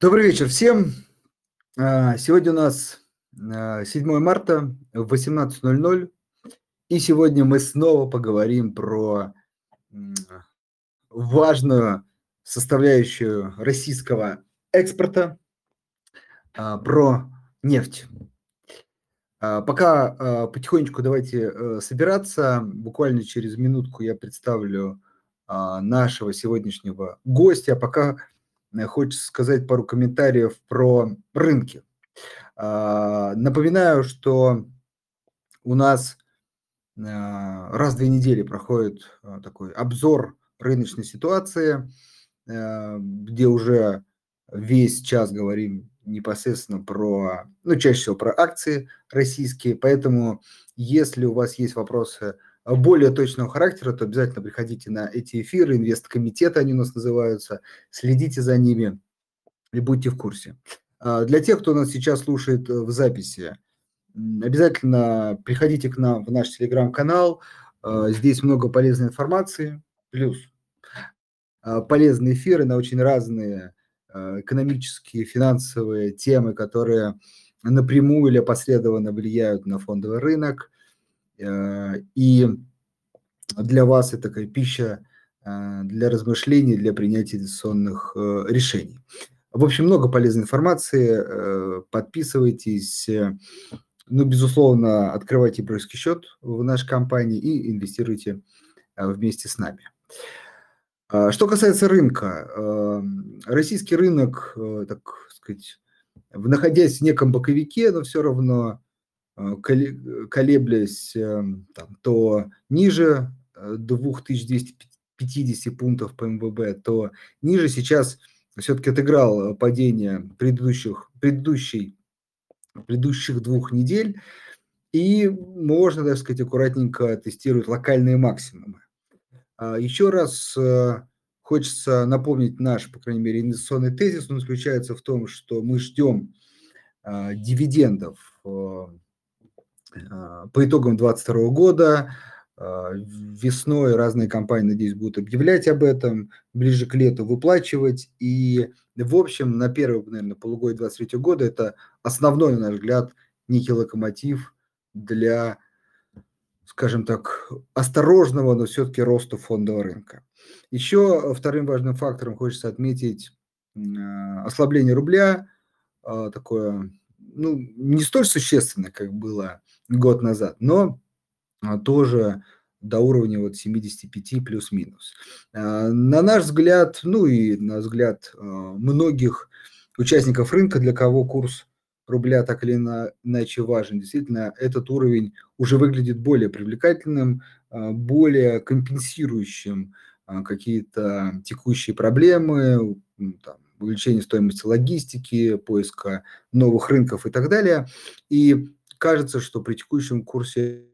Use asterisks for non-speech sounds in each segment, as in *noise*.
Добрый вечер всем. А, сегодня у нас 7 а, марта в 18.00. И сегодня мы снова поговорим про важную составляющую российского экспорта, а, про нефть. Пока потихонечку давайте э, собираться. Буквально через минутку я представлю нашего сегодняшнего гостя. Пока хочется сказать пару комментариев про рынки. А, напоминаю, что у нас а, раз в две недели проходит а, такой обзор рыночной ситуации, где уже весь час говорим непосредственно про, ну, чаще всего про акции российские. Поэтому, если у вас есть вопросы более точного характера, то обязательно приходите на эти эфиры, инвесткомитеты они у нас называются, следите за ними и будьте в курсе. А, для тех, кто нас сейчас слушает э, в записи, обязательно приходите к нам в наш телеграм-канал, а, здесь много полезной информации, плюс полезные эфиры на очень разные экономические, финансовые темы, которые напрямую или опосредованно влияют на фондовый рынок – Э, и для вас это такая пища э, для размышлений, для принятия инвестиционных э, решений. В общем, много полезной информации. Подписывайтесь. Ну, безусловно, открывайте брокерский счет в нашей компании и инвестируйте вместе с нами. Что касается рынка, российский рынок, так сказать, находясь в неком боковике, но все равно Э, колеблясь эм, там, то ниже 2250 э, пунктов по МВБ, то ниже сейчас все-таки отыграл падение предыдущих, предыдущей, предыдущих двух недель, и можно, так сказать, аккуратненько тестировать локальные максимумы. А, Еще раз э, хочется напомнить наш, по крайней мере, инвестиционный тезис. Он заключается в том, что мы ждем дивидендов по итогам 2022 года а, весной разные компании, надеюсь, будут объявлять об этом, ближе к лету выплачивать. И, в общем, на первый, наверное, полугодие 2023 года это основной, на наш взгляд, некий локомотив для, скажем так, осторожного, но все-таки роста фондового рынка. Еще вторым важным фактором хочется отметить а, ослабление рубля, такое, ну, не столь существенное, как было год назад, но а, тоже до уровня вот 75 плюс-минус. А, на наш взгляд, ну и на взгляд а, многих участников рынка, для кого курс рубля так или иначе важен, действительно, этот уровень уже выглядит более привлекательным, более компенсирующим какие-то текущие проблемы, там, увеличение стоимости логистики, поиска новых рынков и так далее. И кажется, что при текущем курсе,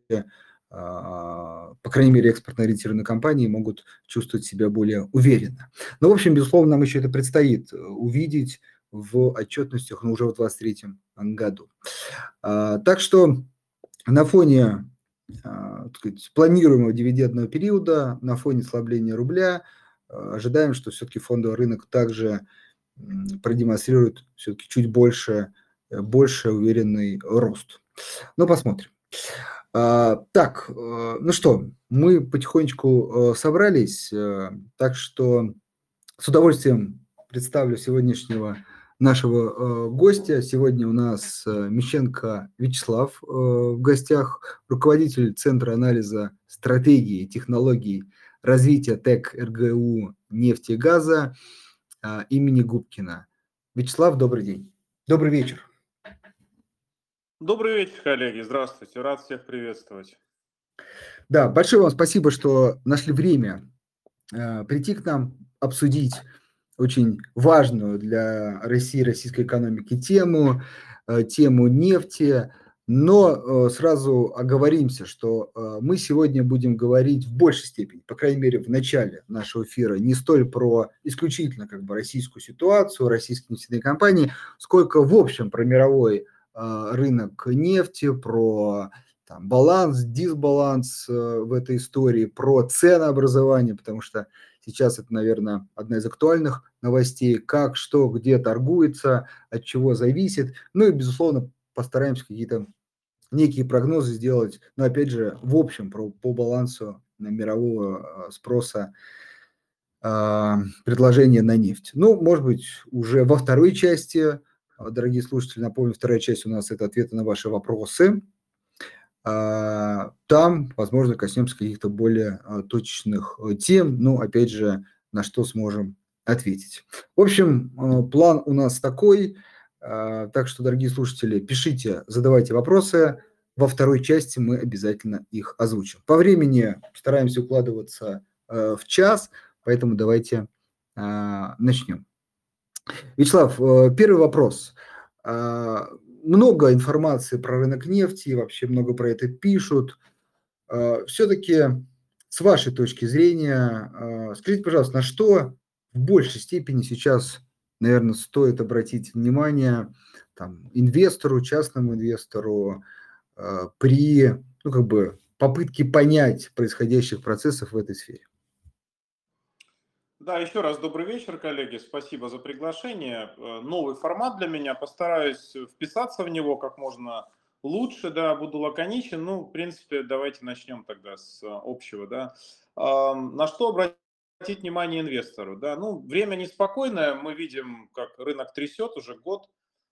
а, по крайней мере, экспортно-ориентированные компании могут чувствовать себя более уверенно. Но, в общем, безусловно, нам еще это предстоит э, увидеть в отчетностях, но уже в 2023 году. А, так что на фоне а, сказать, планируемого дивидендного периода, на фоне ослабления рубля, ожидаем, что все-таки фондовый рынок также продемонстрирует все-таки чуть больше, э, больше уверенный рост. Ну, посмотрим. А, так, э, ну что, мы потихонечку э, собрались, э, так что с удовольствием представлю сегодняшнего нашего гостя. Сегодня у нас Мещенко Вячеслав в гостях, руководитель Центра анализа стратегии и технологий развития ТЭК РГУ нефти и газа имени Губкина. Вячеслав, добрый день. Добрый вечер. Добрый вечер, коллеги. Здравствуйте. Рад всех приветствовать. Да, большое вам спасибо, что нашли время э, прийти к нам, обсудить очень важную для России, российской экономики тему, э, тему нефти. Но э, сразу оговоримся, что э, мы сегодня будем говорить в большей степени, по крайней мере, в начале нашего эфира, не столь про исключительно как бы российскую ситуацию, российские нефтяные компании, сколько в общем про мировой рынок нефти, про там, баланс, дисбаланс э, в этой истории, про ценообразование, потому что сейчас это, наверное, одна из актуальных новостей, как, что, где торгуется, от чего зависит. Ну и, безусловно, постараемся какие-то некие прогнозы сделать, но опять же, в общем, про, по балансу мирового спроса предложения на нефть. Ну, может быть, уже во второй части, дорогие слушатели, напомню, вторая часть у нас это ответы на ваши вопросы. А, там, возможно, коснемся каких-то более а, точечных э, тем, ну, опять же, на что сможем ответить. В общем, э, план у нас такой, а, так что, дорогие слушатели, пишите, задавайте вопросы. Во второй части мы обязательно их озвучим. По времени стараемся укладываться э, в час, поэтому давайте начнем. Вячеслав, первый вопрос много информации про рынок нефти, вообще много про это пишут. А, Все-таки с вашей точки зрения, а, скажите, пожалуйста, на что в большей степени сейчас, наверное, стоит обратить внимание там, инвестору, частному инвестору а, при ну, как бы, попытке понять происходящих процессов в этой сфере? Да, еще раз добрый вечер, коллеги. Спасибо за приглашение. Э, новый формат для меня. Постараюсь вписаться в него как можно лучше, да, буду лаконичен. Ну, в принципе, давайте начнем тогда с э, общего, да. На что обратить внимание инвестору, да? Ну, время неспокойное, мы видим, как рынок трясет уже год.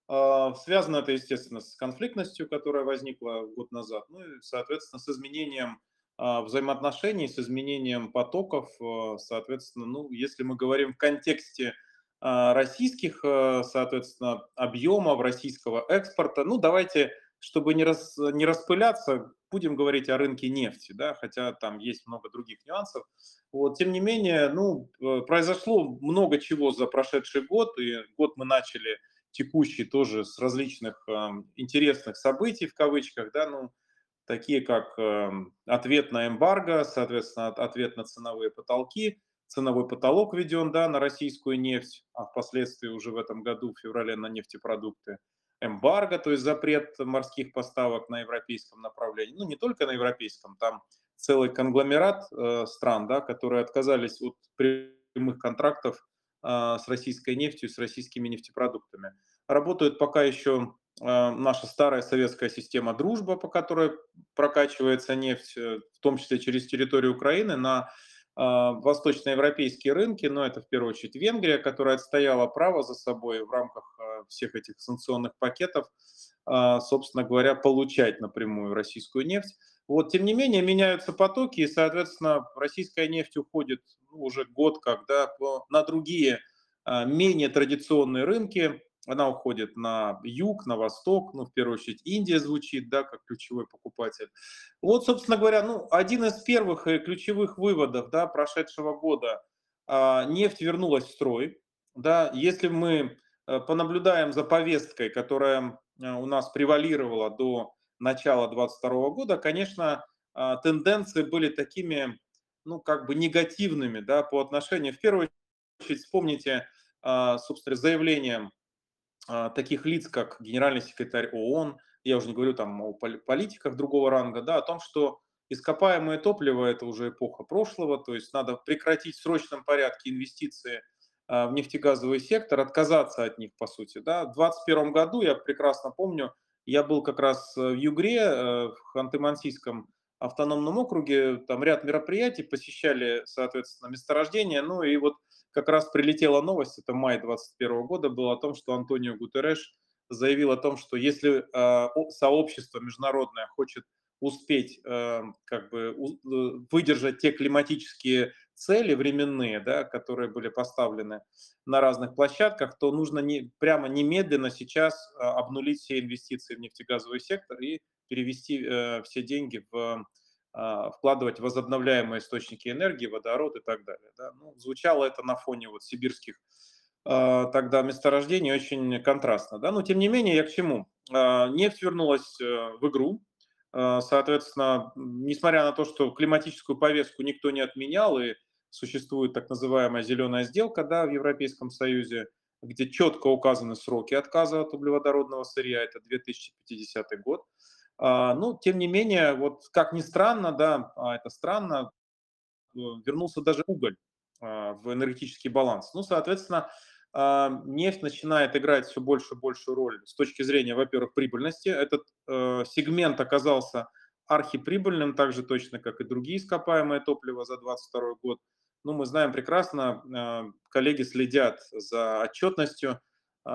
А, связано это, естественно, с конфликтностью, которая возникла год назад, ну и, соответственно, с изменением взаимоотношений с изменением потоков, а, соответственно, ну, если мы говорим в контексте а, российских, соответственно, объемов российского экспорта, ну, давайте, чтобы не, рас, не распыляться, будем говорить о рынке нефти, да, хотя там есть много других нюансов. Вот, тем не менее, ну, э, произошло много чего за прошедший год, и год мы начали текущий тоже с различных э, интересных событий, в кавычках, да, ну, такие как эм, ответ на эмбарго, соответственно, ответ на ценовые потолки, ценовой потолок введен да, на российскую нефть, а впоследствии уже в этом году, в феврале, на нефтепродукты. Эмбарго, то есть запрет морских поставок на европейском направлении. Ну, не только на европейском, там целый конгломерат э, стран, да, которые отказались от прямых контрактов э, с российской нефтью, с российскими нефтепродуктами. Работают пока еще наша старая советская система дружба, по которой прокачивается нефть, э, в том числе через территорию Украины, на э, восточноевропейские рынки, но это в первую очередь Венгрия, которая отстояла право за собой в рамках всех этих санкционных пакетов, собственно говоря, получать напрямую российскую нефть. Вот, тем не менее, меняются потоки, и, соответственно, российская нефть уходит ну, уже год, когда на другие менее традиционные рынки, она уходит на юг, на восток, ну, в первую очередь, Индия звучит, да, как ключевой покупатель. Вот, собственно говоря, ну, один из первых и ключевых выводов, да, прошедшего года, а, нефть вернулась в строй, да, если мы э, понаблюдаем за повесткой, которая э, у нас превалировала до начала 2022 года, конечно, а, тенденции были такими, ну, как бы негативными, да, по отношению, в первую очередь, вспомните, а, собственно, заявление а, таких лиц, как генеральный секретарь ООН, я уже не говорю там о политиках другого ранга, да, о том, что ископаемое топливо – это уже эпоха прошлого, то есть надо прекратить в срочном порядке инвестиции а, в нефтегазовый сектор, отказаться от них, по сути. Да. В 2021 году, я прекрасно помню, я был как раз в Югре, э, в Ханты-Мансийском автономном округе, там ряд мероприятий, посещали, соответственно, месторождения, ну и вот как раз прилетела новость, это май 2021 года, было о том, что Антонио Гутереш заявил о том, что если э, сообщество международное хочет успеть э, как бы э, выдержать те климатические цели временные, да, которые были поставлены на разных площадках, то нужно не, прямо немедленно сейчас обнулить все инвестиции в нефтегазовый сектор и перевести все деньги в вкладывать в возобновляемые источники энергии, водород и так далее. Да? Ну, звучало это на фоне вот сибирских а, тогда месторождений очень контрастно. Да? Но тем не менее, я к чему? А, нефть вернулась э, в игру. Соответственно, несмотря на то, что климатическую повестку никто не отменял, и существует так называемая зеленая сделка да, в Европейском Союзе, где четко указаны сроки отказа от углеводородного сырья, это 2050 год. А, ну, тем не менее, вот как ни странно, да, а это странно, э, вернулся даже уголь. в энергетический баланс. Ну, соответственно, нефть начинает играть все больше и большую роль с точки зрения, во-первых, прибыльности. Этот сегмент оказался архиприбыльным, так же точно, как и другие ископаемые топлива за 2022 год. Ну, мы знаем прекрасно, коллеги следят за отчетностью, а,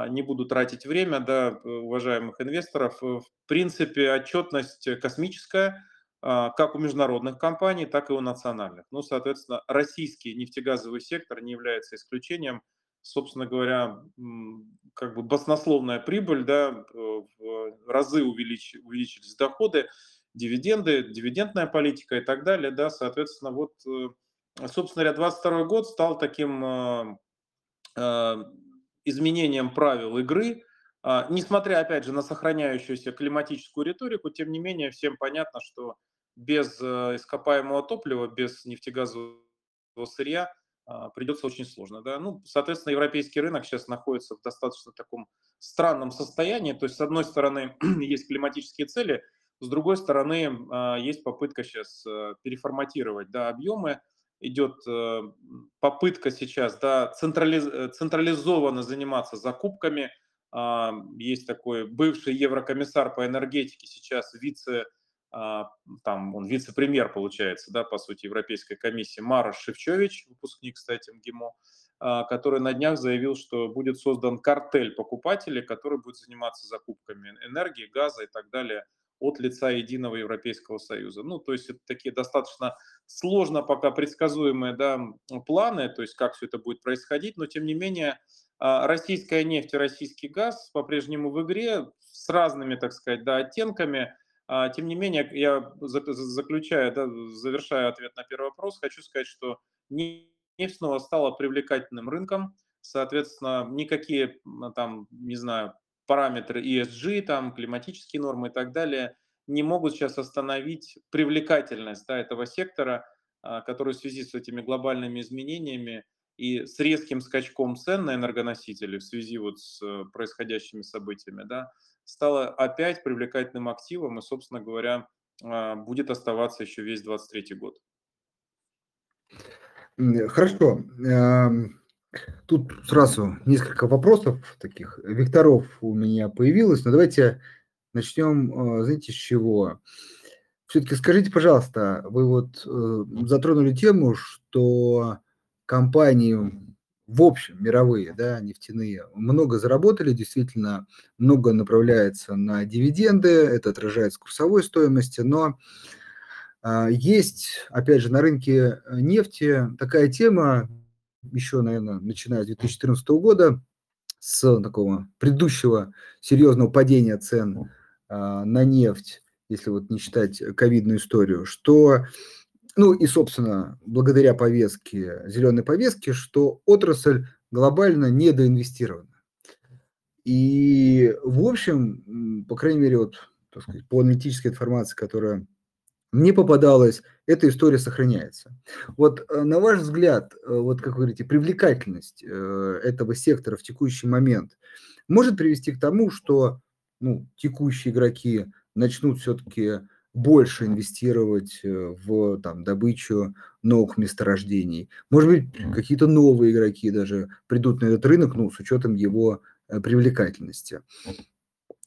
не буду тратить время, да, уважаемых инвесторов. В принципе, отчетность космическая, а, как у международных компаний, так и у национальных. Ну, соответственно, российский нефтегазовый сектор не является исключением. Собственно говоря, как бы баснословная прибыль, да, в разы увелич, увеличились доходы, дивиденды, дивидендная политика и так далее, да, соответственно, вот, э, собственно говоря, 22 год стал таким а, изменением правил игры, а, несмотря, опять же, на сохраняющуюся климатическую риторику, тем не менее, всем понятно, что без э, ископаемого топлива, без нефтегазового сырья а, придется очень сложно. Да? Ну, соответственно, европейский рынок сейчас находится в достаточно таком странном состоянии. То есть, с одной стороны, *clears throat* есть климатические цели, с другой стороны, а, есть попытка сейчас э, переформатировать да, объемы, идет э, попытка сейчас да, централиз, э, централизованно заниматься закупками. А, есть такой бывший еврокомиссар по энергетике, сейчас вице, а, там он вице-премьер получается, да, по сути, Европейской комиссии, Марош Шевчевич, выпускник, кстати, МГИМО, а, который на днях заявил, что будет создан картель покупателей, который будет заниматься закупками энергии, газа и так далее – от лица единого Европейского Союза. Ну, то есть это такие достаточно сложно пока предсказуемые да, планы, то есть как все это будет происходить, но тем не менее а, российская нефть и российский газ по-прежнему в игре с разными, так сказать, да, оттенками. А, тем не менее, я заключаю, да, завершаю ответ на первый вопрос, хочу сказать, что нефть снова стала привлекательным рынком, соответственно, никакие там, не знаю, параметры ESG, там, климатические нормы и так далее, не могут сейчас остановить привлекательность да, этого сектора, а, который в связи с этими глобальными изменениями и с резким скачком цен на энергоносители в связи вот с э, происходящими событиями, да, стало опять привлекательным активом и, собственно говоря, а, будет оставаться еще весь 23 год. Хорошо. Тут сразу несколько вопросов таких, векторов у меня появилось, но давайте начнем, э, знаете, с чего? Все-таки скажите, пожалуйста, вы вот э, затронули тему, что компании в общем мировые, да, нефтяные, много заработали, действительно много направляется на дивиденды, это отражается в курсовой стоимости, но а, есть, опять же, на рынке нефти такая тема, еще, наверное, начиная с 2014 года, с такого предыдущего серьезного падения цен а, на нефть, если вот не считать ковидную историю, что, ну и, собственно, благодаря повестке, зеленой повестке, что отрасль глобально недоинвестирована. И, в общем, по крайней мере, вот, так сказать, по аналитической информации, которая мне попадалось, эта история сохраняется. Вот э, на ваш взгляд, э, вот как вы говорите, привлекательность э, этого сектора в текущий момент может привести к тому, что ну, текущие игроки начнут все-таки больше инвестировать в там, добычу новых месторождений. Может быть, какие-то новые игроки даже придут на этот рынок, ну, с учетом его привлекательности.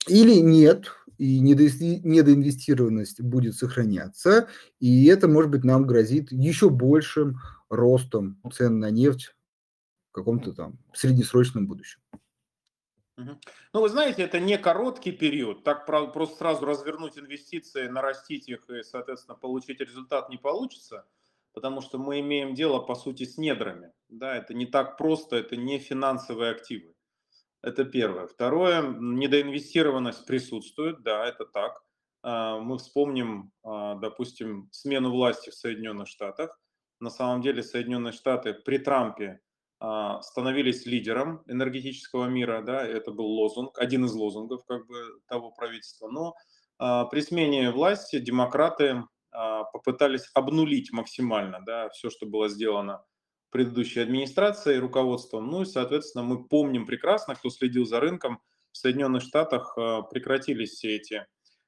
Или нет, и недоинвестированность будет сохраняться, и это, может быть, нам грозит еще большим ростом цен на нефть в каком-то там среднесрочном будущем. Ну, вы знаете, это не короткий период. Так просто сразу развернуть инвестиции, нарастить их и, соответственно, получить результат не получится, потому что мы имеем дело, по сути, с недрами. Да, это не так просто, это не финансовые активы. Это первое. Второе, недоинвестированность присутствует, да, это так. А, мы вспомним, а, допустим, смену власти в Соединенных Штатах. На самом деле Соединенные Штаты при Трампе а, становились лидером энергетического мира, да, это был лозунг, один из лозунгов как бы того правительства. Но при смене власти демократы попытались обнулить максимально, да, все, что было сделано предыдущей администрацией, руководством. Ну и, соответственно, мы помним прекрасно, кто следил за рынком, в Соединенных Штатах э, прекратились все эти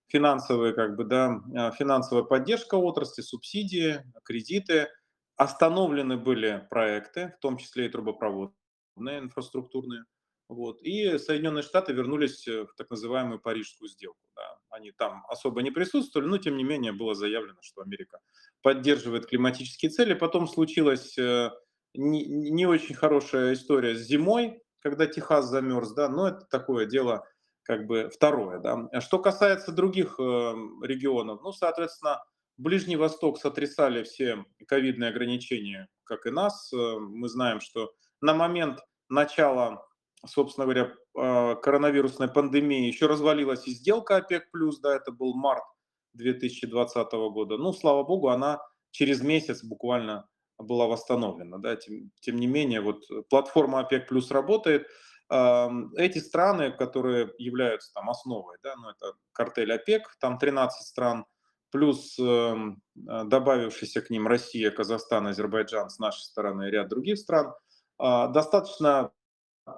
финансовые, как бы, да, э, финансовая поддержка отрасли, субсидии, кредиты. остановлены были проекты, в том числе и трубопроводные, инфраструктурные. Вот. И Соединенные Штаты вернулись в так называемую Парижскую сделку. Да. Они там особо не присутствовали, но тем не менее было заявлено, что Америка поддерживает климатические цели. Потом случилась э, не, не очень хорошая история с зимой, когда Техас замерз, да, но это такое дело как бы второе. Да. Что касается других э, регионов, ну, соответственно, Ближний Восток сотрясали все ковидные ограничения, как и нас. Э, мы знаем, что на момент начала, собственно говоря, э, коронавирусной пандемии еще развалилась и сделка ОПЕК+, да, это был март 2020 года. Ну, слава богу, она через месяц буквально была восстановлена. Да. Тем, тем не менее, вот платформа ОПЕК плюс работает. Эти страны, которые являются там основой, да, ну, это картель ОПЕК, там 13 стран, плюс э, добавившиеся к ним Россия, Казахстан, Азербайджан с нашей стороны и ряд других стран, э, достаточно э,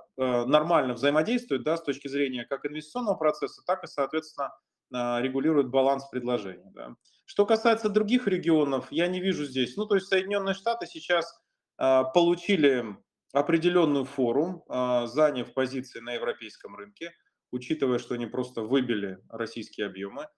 нормально взаимодействуют да, с точки зрения как инвестиционного процесса, так и, соответственно, э, регулируют баланс предложений. Да. Что касается других регионов, я не вижу здесь. Ну, то есть Соединенные Штаты сейчас э, получили определенную фору, э, заняв позиции на европейском рынке, учитывая, что они просто выбили российские объемы.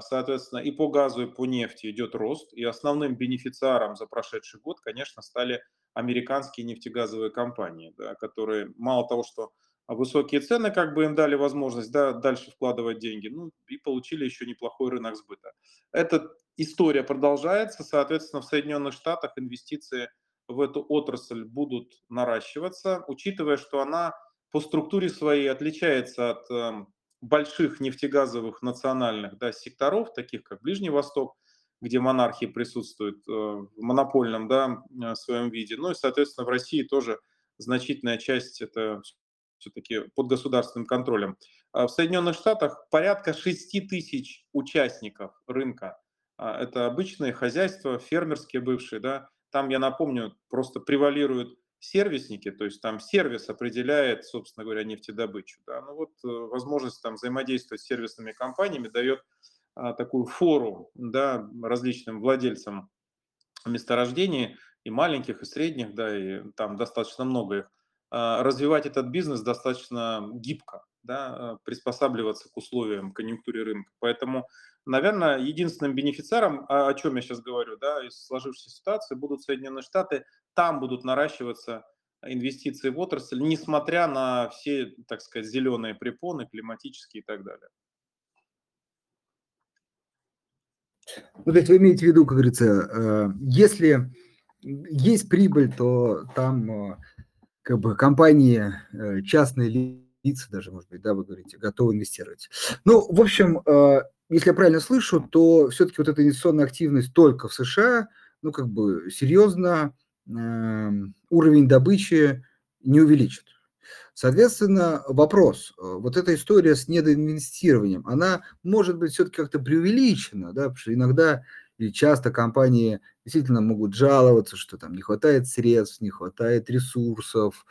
Соответственно, и по газу, и по нефти идет рост. И основным бенефициаром за прошедший год, конечно, стали американские нефтегазовые компании, да, которые мало того, что высокие цены как бы им дали возможность да, дальше вкладывать деньги, ну и получили еще неплохой рынок сбыта. Эта история продолжается, соответственно, в Соединенных Штатах инвестиции в эту отрасль будут наращиваться, учитывая, что она по структуре своей отличается от э, больших нефтегазовых национальных да, секторов, таких как Ближний Восток, где монархии присутствуют э, в монопольном да, своем виде. Ну и, соответственно, в России тоже значительная часть это все-таки под государственным контролем. А в Соединенных Штатах порядка 6 тысяч участников рынка. А, это обычные хозяйства, фермерские бывшие, да. Там, я напомню, просто превалируют сервисники, то есть там сервис определяет, собственно говоря, нефтедобычу. Да. Ну вот э, возможность там взаимодействовать с сервисными компаниями дает а, такую фору да, различным владельцам месторождений, и маленьких, и средних, да, и там достаточно много их, развивать этот бизнес достаточно гибко, да, приспосабливаться к условиям конъюнктуре рынка. Поэтому, наверное, единственным бенефициаром, о чем я сейчас говорю, да, из сложившейся ситуации будут Соединенные Штаты, там будут наращиваться инвестиции в отрасль, несмотря на все, так сказать, зеленые препоны, климатические и так далее. Ну, то есть вы имеете в виду, как говорится, э, если есть прибыль, то там э, как бы компании, э, частные лица даже, может быть, да, вы говорите, готовы инвестировать. Ну, в общем, э, если я правильно слышу, то все-таки вот эта инвестиционная активность только в США, ну, как бы серьезно эм, уровень добычи не увеличит. Соответственно, вопрос, э, вот эта история с недоинвестированием, она может быть все-таки как-то преувеличена, да, потому что иногда и часто компании действительно могут жаловаться, что там не хватает средств, не хватает ресурсов,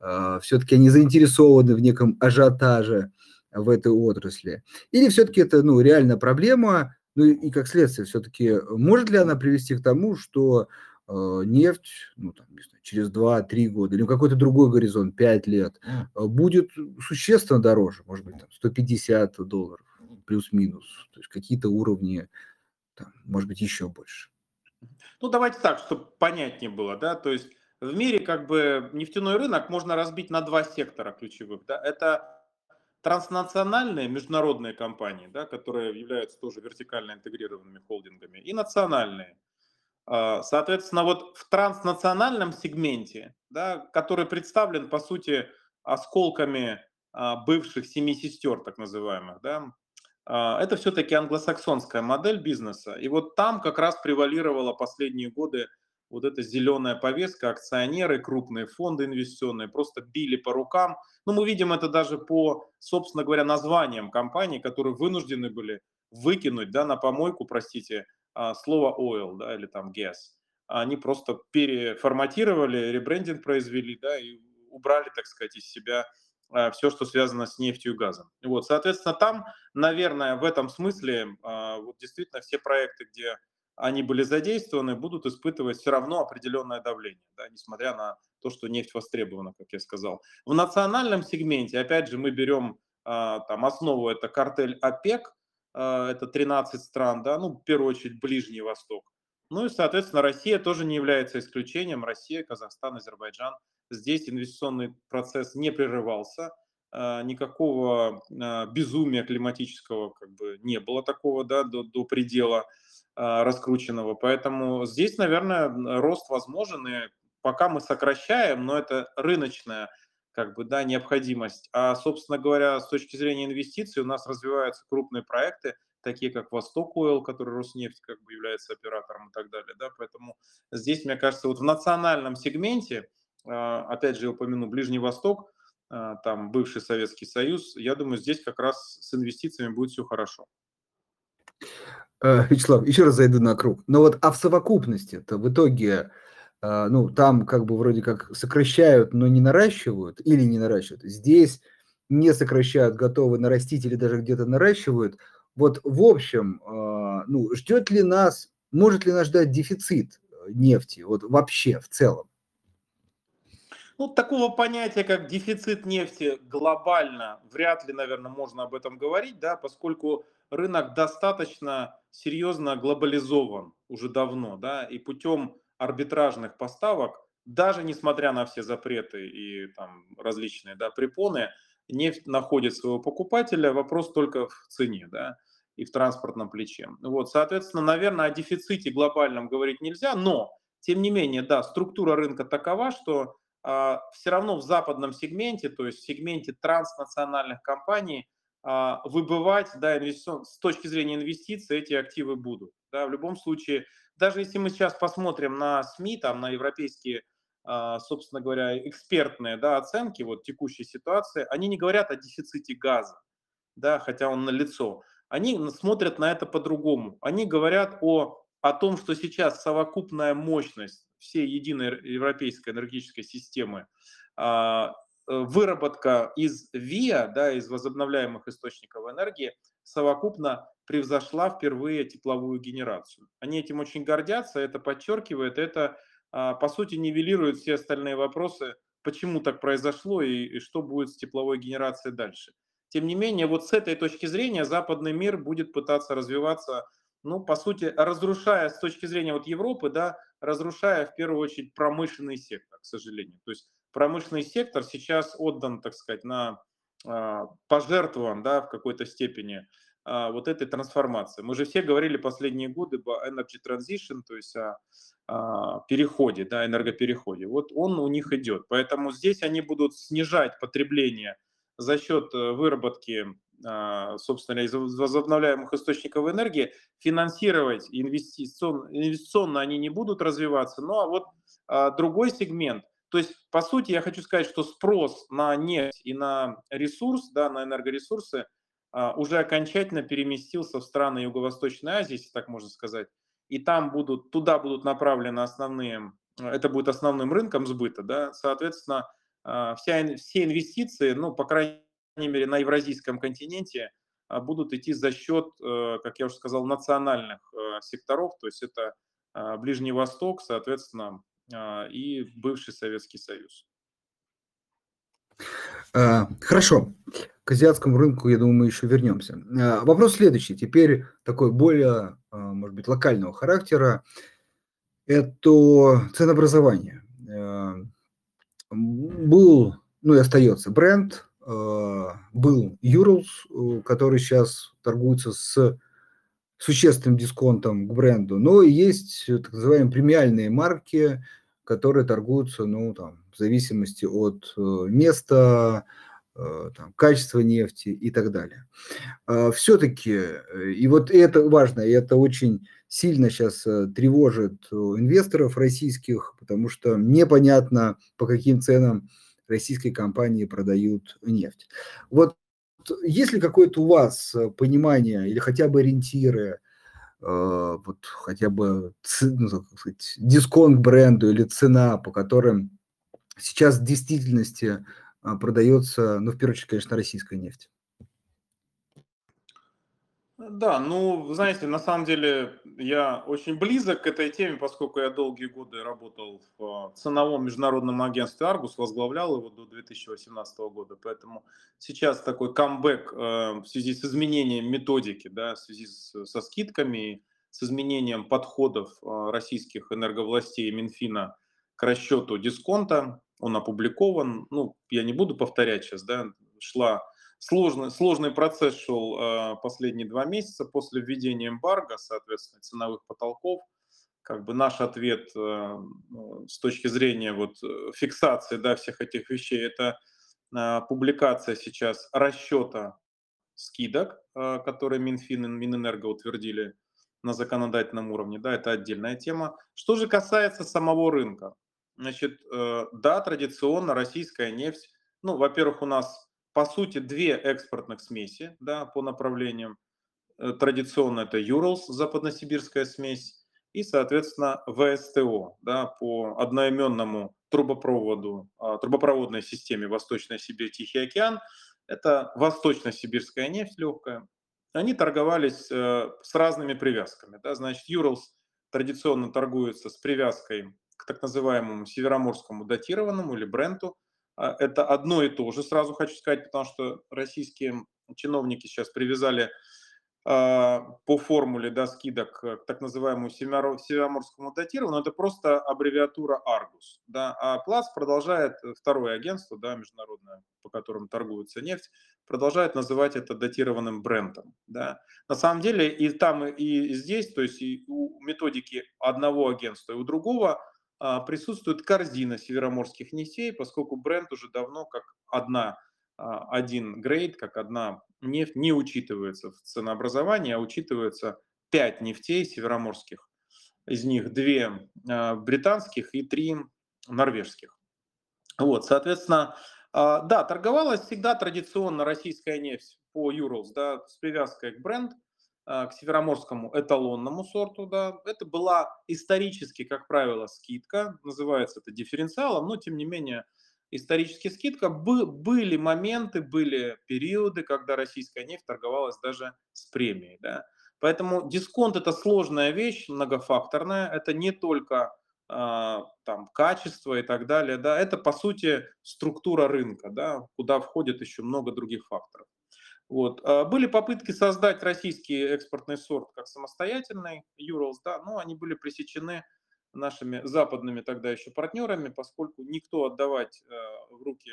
э, все-таки они заинтересованы в неком ажиотаже в этой отрасли. Или все-таки это ну, реальная проблема, ну и, как следствие все-таки может ли она привести к тому, что э, нефть ну, там, не знаю, через 2-3 года или какой-то другой горизонт, 5 лет, э, будет существенно дороже, может быть, там, 150 долларов плюс-минус, то есть какие-то уровни там, может быть, еще больше. Ну, давайте так, чтобы понятнее было, да, то есть в мире как бы нефтяной рынок можно разбить на два сектора ключевых, да, это транснациональные международные компании, да, которые являются тоже вертикально интегрированными холдингами, и национальные. А, соответственно, вот в транснациональном сегменте, да, который представлен, по сути, осколками а, бывших семи сестер, так называемых, да, это все-таки англосаксонская модель бизнеса. И вот там как раз превалировала последние годы вот эта зеленая повестка, акционеры, крупные фонды инвестиционные просто били по рукам. Ну, мы видим это даже по, собственно говоря, названиям компаний, которые вынуждены были выкинуть да, на помойку, простите, а, слово oil да, или там gas. Они просто переформатировали, ребрендинг произвели да, и убрали, так сказать, из себя все, что связано с нефтью и газом. Вот, соответственно, там, наверное, в этом смысле а, вот действительно все проекты, где они были задействованы, будут испытывать все равно определенное давление, да, несмотря на то, что нефть востребована, как я сказал. В национальном сегменте, опять же, мы берем а, там основу, это картель ОПЕК, а, это 13 стран, да, ну, в первую очередь, Ближний Восток. Ну и, соответственно, Россия тоже не является исключением. Россия, Казахстан, Азербайджан. Здесь инвестиционный процесс не прерывался, а, никакого безумия климатического как бы не было такого, да, до, до предела раскрученного. Поэтому здесь, наверное, рост возможен, и пока мы сокращаем, но это рыночная как бы, да, необходимость. А, собственно говоря, с точки зрения инвестиций у нас развиваются крупные проекты, такие как Восток Ойл, который Роснефть как бы является оператором и так далее. Да? Поэтому здесь, мне кажется, вот в национальном сегменте, а, опять же, я упомяну Ближний Восток, а, там бывший Советский Союз, я думаю, здесь как раз с инвестициями будет все хорошо. Э, Вячеслав, еще раз зайду на круг. Но вот а в совокупности-то в итоге а, ну, там как бы вроде как сокращают, но не наращивают или не наращивают. Здесь не сокращают, готовы нарастить или даже где-то наращивают. Вот в общем, а, ну, ждет ли нас, может ли нас ждать дефицит э, нефти, вот вообще в целом? Ну, такого понятия, как дефицит нефти глобально, вряд ли, наверное, можно об этом говорить, да, поскольку рынок достаточно серьезно глобализован уже давно, да, и путем арбитражных поставок, даже несмотря на все запреты и там различные да, препоны, нефть находит своего покупателя, вопрос только в цене, да, и в транспортном плече. Вот, соответственно, наверное, о дефиците глобальном говорить нельзя, но, тем не менее, да, структура рынка такова, что все равно в западном сегменте, то есть в сегменте транснациональных компаний, а, выбывать, да, с точки зрения инвестиций эти активы будут. Да, в любом случае, даже если мы сейчас посмотрим на СМИ, там, на европейские, а, собственно говоря, экспертные да, оценки вот, текущей ситуации, они не говорят о дефиците газа, да, хотя он налицо. Они смотрят на это по-другому. Они говорят о, о том, что сейчас совокупная мощность всей единой европейской энергетической системы, а, э, выработка из ВИА, да, из возобновляемых источников энергии, совокупно превзошла впервые тепловую генерацию. Они этим очень гордятся, это подчеркивает, это а, по сути нивелирует все остальные вопросы, почему так произошло и, и что будет с тепловой генерацией дальше. Тем не менее, вот с этой точки зрения западный мир будет пытаться развиваться, ну, по сути, разрушая с точки зрения вот Европы, да, разрушая в первую очередь промышленный сектор, к сожалению. То есть промышленный сектор сейчас отдан, так сказать, на а, пожертвован, да, в какой-то степени а, вот этой трансформации. Мы же все говорили последние годы о energy transition, то есть о, о переходе, да, энергопереходе. Вот он у них идет. Поэтому здесь они будут снижать потребление за счет э, выработки, а, собственно, из возобновляемых источников энергии, финансировать инвестиционно, инвестиционно они не будут развиваться. Ну а вот а, другой сегмент, то есть, по сути, я хочу сказать, что спрос на нефть и на ресурс, да, на энергоресурсы – а, уже окончательно переместился в страны Юго-Восточной Азии, если так можно сказать, и там будут, туда будут направлены основные, это будет основным рынком сбыта, да, соответственно, а, вся, все инвестиции, ну, по крайней мере, на евразийском континенте а, будут идти за счет, э, как я уже сказал, национальных э, секторов, то есть это Ближний Восток, соответственно, и бывший Советский Союз. А, хорошо. К азиатскому рынку, я думаю, мы еще вернемся. А, вопрос следующий. Теперь такой более, а, может быть, локального характера. Это ценообразование. Был, ну и остается бренд, был Urals, который сейчас торгуется с существенным дисконтом к бренду, но есть так называемые премиальные марки, которые торгуются, ну, там, в зависимости от э, места, э, там, качества нефти и так далее. А, Все-таки, э, и вот это важно, и это очень сильно сейчас тревожит инвесторов российских, потому что непонятно, по каким ценам российские компании продают нефть. Вот есть ли какое-то у вас понимание или хотя бы ориентиры, Э, вот хотя бы ну, сказать, дисконт бренду или цена, по которым сейчас в действительности а, продается, ну, в первую очередь, конечно, российская нефть? Да, ну, знаете, на самом деле я очень близок к этой теме, поскольку я долгие годы работал в ценовом международном агентстве Argus, возглавлял его до 2018 года, поэтому сейчас такой камбэк э, в связи с изменением методики, да, в связи с, со скидками, с изменением подходов э, российских энерговластей и Минфина к расчету дисконта, он опубликован, ну, я не буду повторять сейчас, да, шла Сложный, сложный процесс шел э, последние два месяца после введения эмбарго, соответственно, ценовых потолков. Как бы наш ответ э, с точки зрения вот э, фиксации да, всех этих вещей – это э, публикация сейчас расчета скидок, которые Минфин и Минэнерго утвердили на законодательном уровне, да, это отдельная тема. Что же касается самого рынка, значит, э, да, традиционно российская нефть, ну, во-первых, у нас по сути, две экспортных смеси да, по направлениям. Э, традиционно это Юралс, западносибирская смесь, и, соответственно, ВСТО да, по одноименному трубопроводу, а, трубопроводной системе Восточная Сибирь, Тихий океан. Это восточно-сибирская нефть легкая. Они торговались э, с разными привязками. Да. Значит, Юралс традиционно торгуется с привязкой к так называемому североморскому датированному или бренду – это одно и то же, сразу хочу сказать, потому что российские чиновники сейчас привязали а, по формуле да, скидок к так называемому североморскому датированию, это просто аббревиатура Argus. Да, а Плац продолжает, второе агентство да, международное, по которому торгуется нефть, продолжает называть это датированным брендом. Да. На самом деле и там, и здесь, то есть и у методики одного агентства, и у другого – а, присутствует корзина североморских нефтей, поскольку бренд уже давно как одна, а, один грейд, как одна нефть не учитывается в ценообразовании, а учитывается пять нефтей североморских. Из них две а, британских и три норвежских. Вот, соответственно, да, торговалась всегда традиционно российская нефть по Urals, да, с привязкой к бренд – а, к североморскому эталонному сорту, да, это была исторически, как правило, скидка, называется это дифференциалом, но тем не менее исторически скидка. были моменты, были периоды, когда российская нефть торговалась даже с премией, да. Поэтому дисконт это сложная вещь, многофакторная, это не только э, там качество и так далее, да, это по сути структура рынка, да, куда входит еще много других факторов. Вот. А, были попытки создать российский экспортный сорт как самостоятельный, Юралс, да, но они были пресечены нашими западными тогда еще партнерами, поскольку никто отдавать э, в руки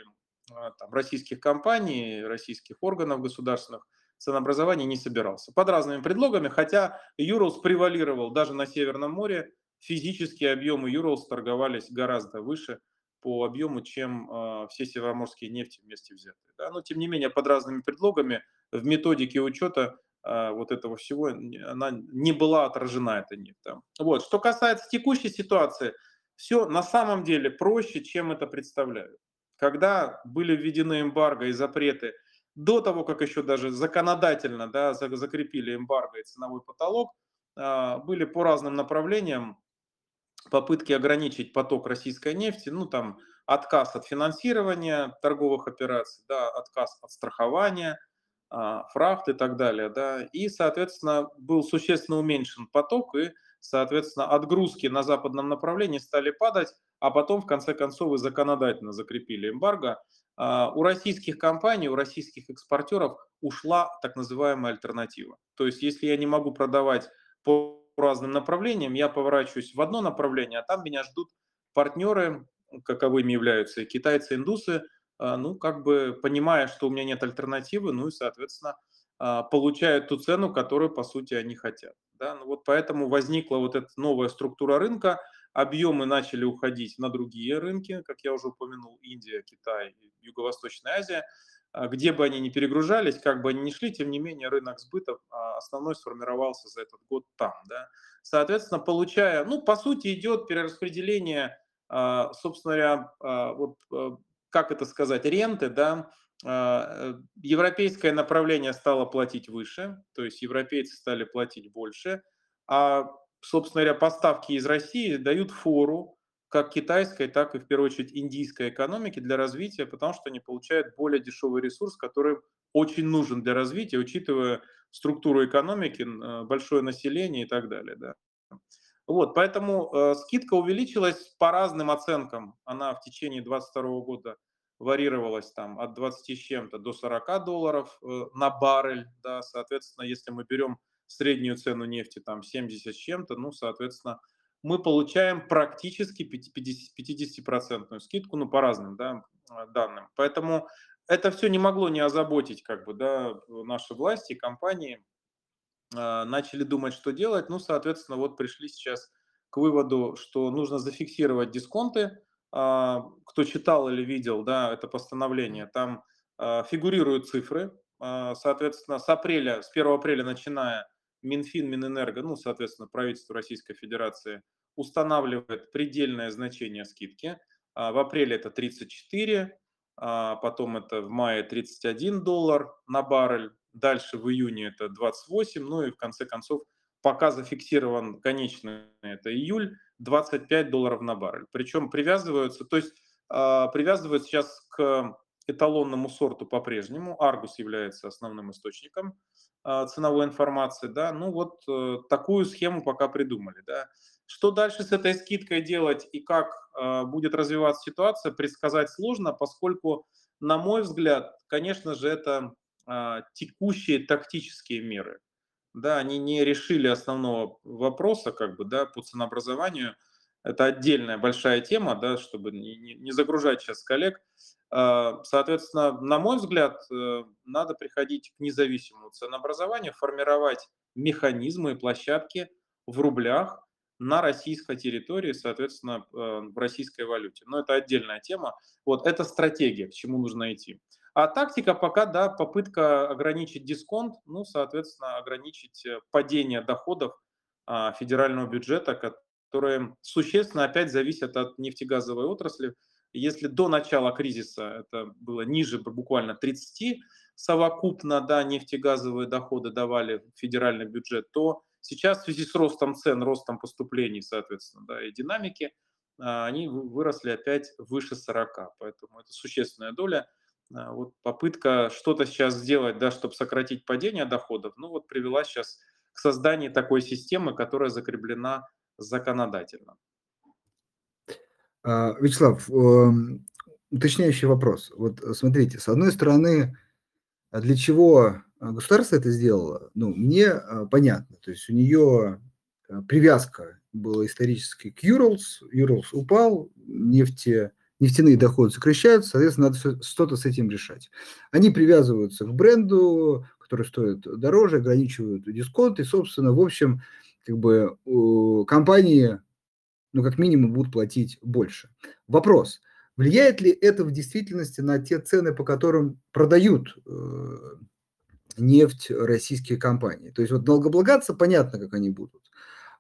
а, там, российских компаний, российских органов государственных ценообразования не собирался. Под разными предлогами, хотя Юралс превалировал даже на Северном море, физические объемы Юралс торговались гораздо выше – по объему, чем э, все североморские нефти вместе взятые. Да? Но тем не менее, под разными предлогами в методике учета э, вот этого всего она не была отражена, эта нефть. Вот. Что касается текущей ситуации, все на самом деле проще, чем это представляют. Когда были введены эмбарго и запреты, до того, как еще даже законодательно да, закрепили эмбарго и ценовой потолок, были по разным направлениям попытки ограничить поток российской нефти, ну там отказ от финансирования торговых операций, да, отказ от страхования, а, фрахт и так далее, да, и, соответственно, был существенно уменьшен поток, и, соответственно, отгрузки на западном направлении стали падать, а потом, в конце концов, и законодательно закрепили эмбарго. А, у российских компаний, у российских экспортеров ушла так называемая альтернатива. То есть, если я не могу продавать по разным направлениям, я поворачиваюсь в одно направление, а там меня ждут партнеры, каковыми являются китайцы, индусы, а, ну, как бы понимая, что у меня нет альтернативы, ну и, соответственно, а, получают ту цену, которую, по сути, они хотят. Да? Ну, вот поэтому возникла вот эта новая структура рынка, объемы начали уходить на другие рынки, как я уже упомянул, Индия, Китай, Юго-Восточная Азия – где бы они ни перегружались, как бы они ни шли, тем не менее рынок сбыта а, основной сформировался за этот год там. Да. Соответственно, получая, ну, по сути, идет перераспределение, а, собственно говоря, вот, как это сказать, ренты, да, европейское направление стало платить выше, то есть европейцы стали платить больше, а, собственно говоря, поставки из России дают фору как китайской, так и в первую очередь индийской экономики для развития, потому что они получают более дешевый ресурс, который очень нужен для развития, учитывая структуру экономики, э, большое население и так далее, да. Вот, поэтому э, скидка увеличилась по разным оценкам. Она в течение 2022 года варьировалась там от 20 с чем-то до 40 долларов э, на баррель, да, соответственно, если мы берем среднюю цену нефти там 70 с чем-то, ну, соответственно, мы получаем практически 50% скидку, ну, по разным да, а, данным. Поэтому это все не могло не озаботить как бы, да, наши власти, компании, а, начали думать, что делать. Ну, соответственно, вот пришли сейчас к выводу, что нужно зафиксировать дисконты. А, кто читал или видел, да, это постановление, там фигурируют цифры. Соответственно, с апреля, с 1 апреля начиная, Минфин, Минэнерго, ну, соответственно, правительство Российской Федерации устанавливает предельное значение скидки. В апреле это 34, потом это в мае 31 доллар на баррель, дальше в июне это 28, ну и в конце концов пока зафиксирован конечный, это июль, 25 долларов на баррель. Причем привязываются, то есть э, привязывают сейчас к эталонному сорту по-прежнему. Аргус является основным источником ценовой информации, да. Ну вот э, такую схему пока придумали, да. Что дальше с этой скидкой делать и как э, будет развиваться ситуация, предсказать сложно, поскольку, на мой взгляд, конечно же, это а, текущие тактические меры. Да, они не решили основного вопроса, как бы, да, по ценообразованию. Это отдельная большая тема, да, чтобы не, не, загружать сейчас коллег. А, соответственно, на мой взгляд, э, надо приходить к независимому ценообразованию, формировать механизмы и площадки в рублях на российской территории, соответственно, э, в российской валюте. Но это отдельная тема. Вот это стратегия, к чему нужно идти. А тактика пока, да, попытка ограничить дисконт, ну, соответственно, ограничить э, падение доходов а, федерального бюджета, которые существенно опять зависят от нефтегазовой отрасли. Если до начала кризиса это было ниже буквально 30 совокупно, да, нефтегазовые доходы давали федеральный бюджет, то сейчас в связи с ростом цен, ростом поступлений, соответственно, да, и динамики, а, они выросли опять выше 40. Поэтому это существенная доля а, вот попытка что-то сейчас сделать, да, чтобы сократить падение доходов, ну вот привела сейчас к созданию такой системы, которая закреплена законодательно. А, Вячеслав, эм, уточняющий вопрос. Вот э, смотрите, с одной стороны, а для чего государство это сделало, ну, мне понятно. То есть у нее э, привязка была исторически к Юрлс, Юрлс упал, нефти нефтяные доходы сокращаются, соответственно, надо что-то с этим решать. Они привязываются к бренду, который стоит дороже, ограничивают дисконт, и, собственно, в общем, как бы компании, ну, как минимум, будут платить больше. Вопрос, влияет ли это в действительности на те цены, по которым продают э, нефть российские компании? То есть вот налогооблагаться, понятно, как они будут.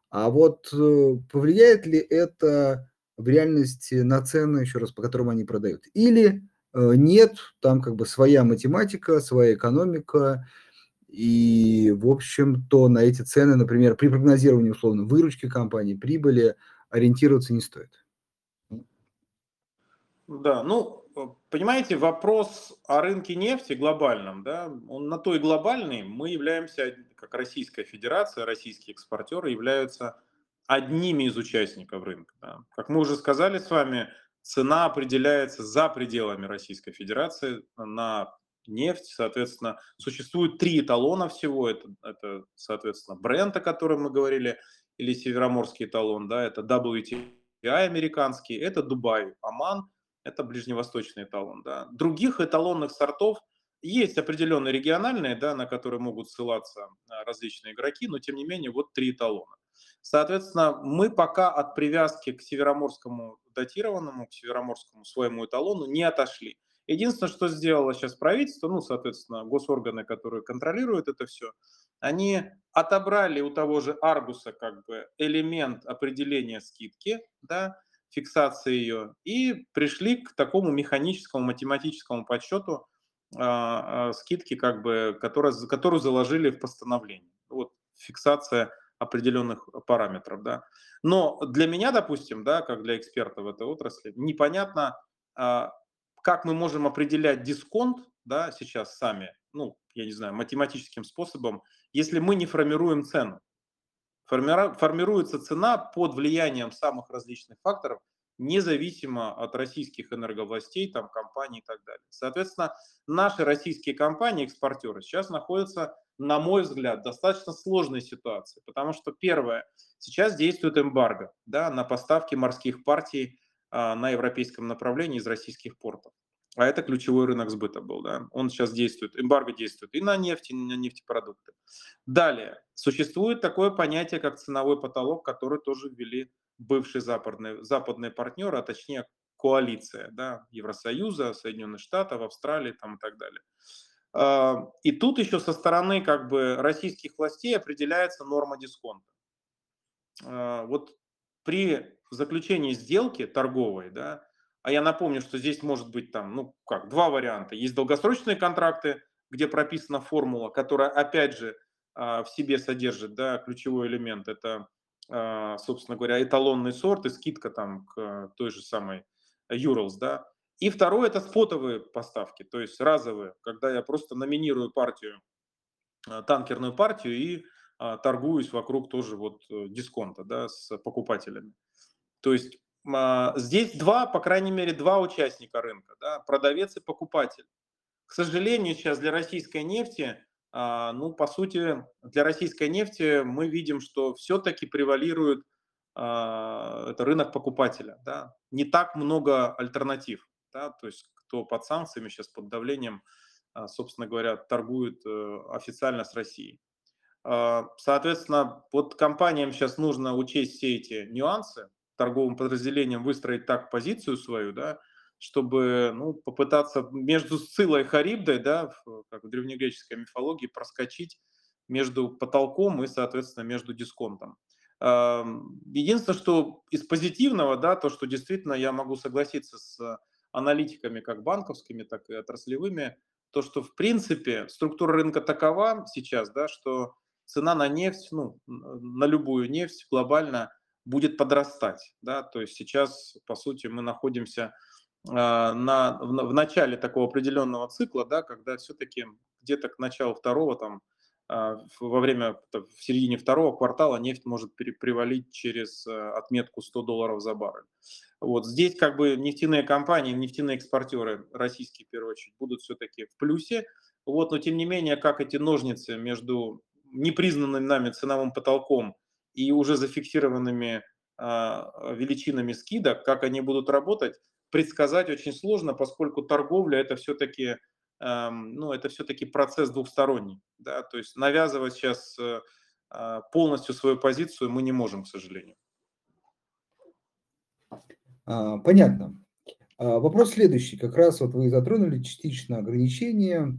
А вот э, повлияет ли это в реальности на цены, еще раз, по которым они продают. Или э, нет, там как бы своя математика, своя экономика, и, в общем-то, на эти цены, например, при прогнозировании, условно, выручки компании, прибыли, ориентироваться не стоит. Да, ну, понимаете, вопрос о рынке нефти глобальном, да, он на то и глобальный, мы являемся, как Российская Федерация, российские экспортеры являются одними из участников рынка. Да. Как мы уже сказали с вами, цена определяется за пределами Российской Федерации на нефть. Соответственно, существует три эталона всего. Это, это соответственно, бренд, о котором мы говорили, или североморский эталон, да, это WTI американский, это Дубай, Оман, это ближневосточный эталон. Да. Других эталонных сортов есть определенные региональные, да, на которые могут ссылаться а, различные игроки, но тем не менее вот три эталона. Соответственно, мы пока от привязки к североморскому датированному, к североморскому своему эталону не отошли. Единственное, что сделало сейчас правительство, ну, соответственно, госорганы, которые контролируют это все, они отобрали у того же Аргуса как бы элемент определения скидки, да, фиксации ее, и пришли к такому механическому математическому подсчету э, э, скидки, как бы, которая, которую заложили в постановление. Вот фиксация определенных параметров, да. Но для меня, допустим, да, как для эксперта в этой отрасли, непонятно, а, как мы можем определять дисконт да, сейчас сами, ну, я не знаю, математическим способом, если мы не формируем цену. Формируется цена под влиянием самых различных факторов, независимо от российских энерговластей, там, компаний и так далее. Соответственно, наши российские компании, экспортеры, сейчас находятся, на мой взгляд, в достаточно сложной ситуации, потому что, первое, сейчас действует эмбарго да, на поставки морских партий на европейском направлении из российских портов. А это ключевой рынок сбыта был, да. Он сейчас действует, эмбарго действует и на нефть, и на нефтепродукты. Далее, существует такое понятие, как ценовой потолок, который тоже ввели бывшие западные, западные партнеры, а точнее коалиция, да, Евросоюза, Соединенных Штатов, Австралии там и так далее. А, и тут еще со стороны как бы российских властей определяется норма дисконта. А, вот при заключении сделки торговой, да, а я напомню, что здесь может быть там, ну как, два варианта. Есть долгосрочные контракты, где прописана формула, которая опять же а, в себе содержит, да, ключевой элемент, это, а, собственно говоря, эталонный сорт и скидка там к той же самой Urals, да. И второе это спотовые поставки, то есть разовые, когда я просто номинирую партию, а, танкерную партию и торгуюсь вокруг тоже вот э, дисконта, да, с покупателями. То есть а, здесь два, по крайней мере, два участника рынка, да, продавец и покупатель. К сожалению, сейчас для российской нефти, а, ну, по сути, для российской нефти мы видим, что все-таки превалирует а, это рынок покупателя. Да. Не так много альтернатив. Да, то есть кто под санкциями сейчас, под давлением, собственно говоря, торгует э, официально с Россией. Соответственно, вот компаниям сейчас нужно учесть все эти нюансы, торговым подразделениям выстроить так позицию свою, да, чтобы ну, попытаться между Сцилой и Харибдой, да, как в древнегреческой мифологии, проскочить между потолком и, соответственно, между дисконтом. Единственное, что из позитивного, да, то, что действительно я могу согласиться с аналитиками как банковскими, так и отраслевыми, то, что в принципе структура рынка такова сейчас, да, что цена на нефть, ну, на любую нефть глобально – будет подрастать. Да? То есть сейчас, по сути, мы находимся а, на, в, в начале такого определенного цикла, да, когда все-таки где-то к началу второго, там, а, во время, в середине второго квартала нефть может привалить через э, отметку 100 долларов за баррель. Вот здесь как бы нефтяные компании, нефтяные экспортеры, российские в первую очередь, будут все-таки в плюсе. Вот, но тем не менее, как эти ножницы между непризнанным нами ценовым потолком и уже зафиксированными а, величинами скидок, как они будут работать, предсказать очень сложно, поскольку торговля это все-таки ну, это все-таки процесс двухсторонний. Да? То есть навязывать сейчас э, а, полностью свою позицию мы не можем, к сожалению. А, понятно. Вопрос следующий. Как раз вот вы затронули частично ограничения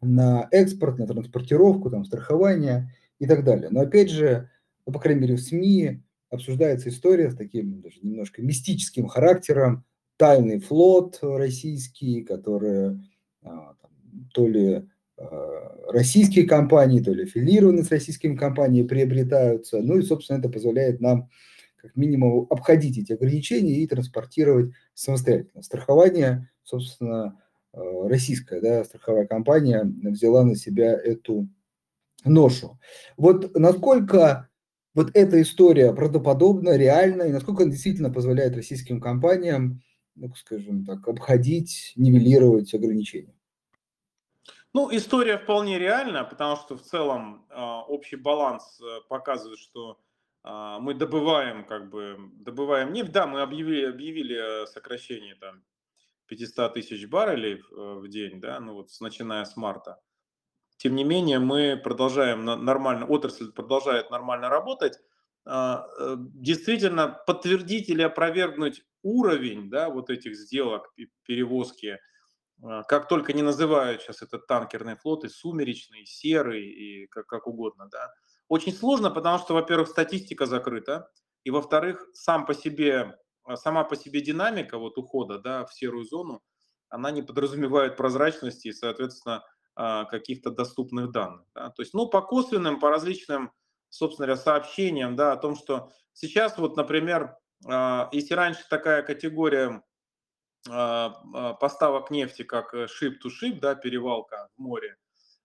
на экспорт, на транспортировку, там, страхование и так далее. Но опять же, ну, по крайней мере, в СМИ обсуждается история с таким даже немножко мистическим характером. Тайный флот российский, который а, то ли а, российские компании, то ли аффилированные с российскими компаниями приобретаются. Ну и, собственно, это позволяет нам как минимум обходить эти ограничения и транспортировать самостоятельно. Страхование, собственно, а, российская да, страховая компания взяла на себя эту ношу. Вот насколько вот эта история правдоподобна, реальна, и насколько она действительно позволяет российским компаниям, ну, скажем так, обходить, нивелировать ограничения? Ну, история вполне реальна, потому что в целом э, общий баланс э, показывает, что э, мы добываем, как бы, добываем нефть. Да, мы объявили, объявили сокращение там 500 тысяч баррелей в, в день, да, ну вот начиная с марта. Тем не менее, мы продолжаем нормально, отрасль продолжает нормально работать. А, э, действительно, подтвердить или опровергнуть уровень да, вот этих сделок, перевозки, а, как только не называют сейчас этот танкерный флот, и сумеречный, и серый, и как, как угодно, да, очень сложно, потому что, во-первых, статистика закрыта, и, во-вторых, сам по себе, а, сама по себе динамика вот ухода да, в серую зону, она не подразумевает прозрачности и, соответственно, каких-то доступных данных. Да? То есть, ну, по косвенным, по различным, собственно говоря, сообщениям, да, о том, что сейчас вот, например, а, если раньше такая категория а, а, поставок нефти как ship-to-ship, да, перевалка в море,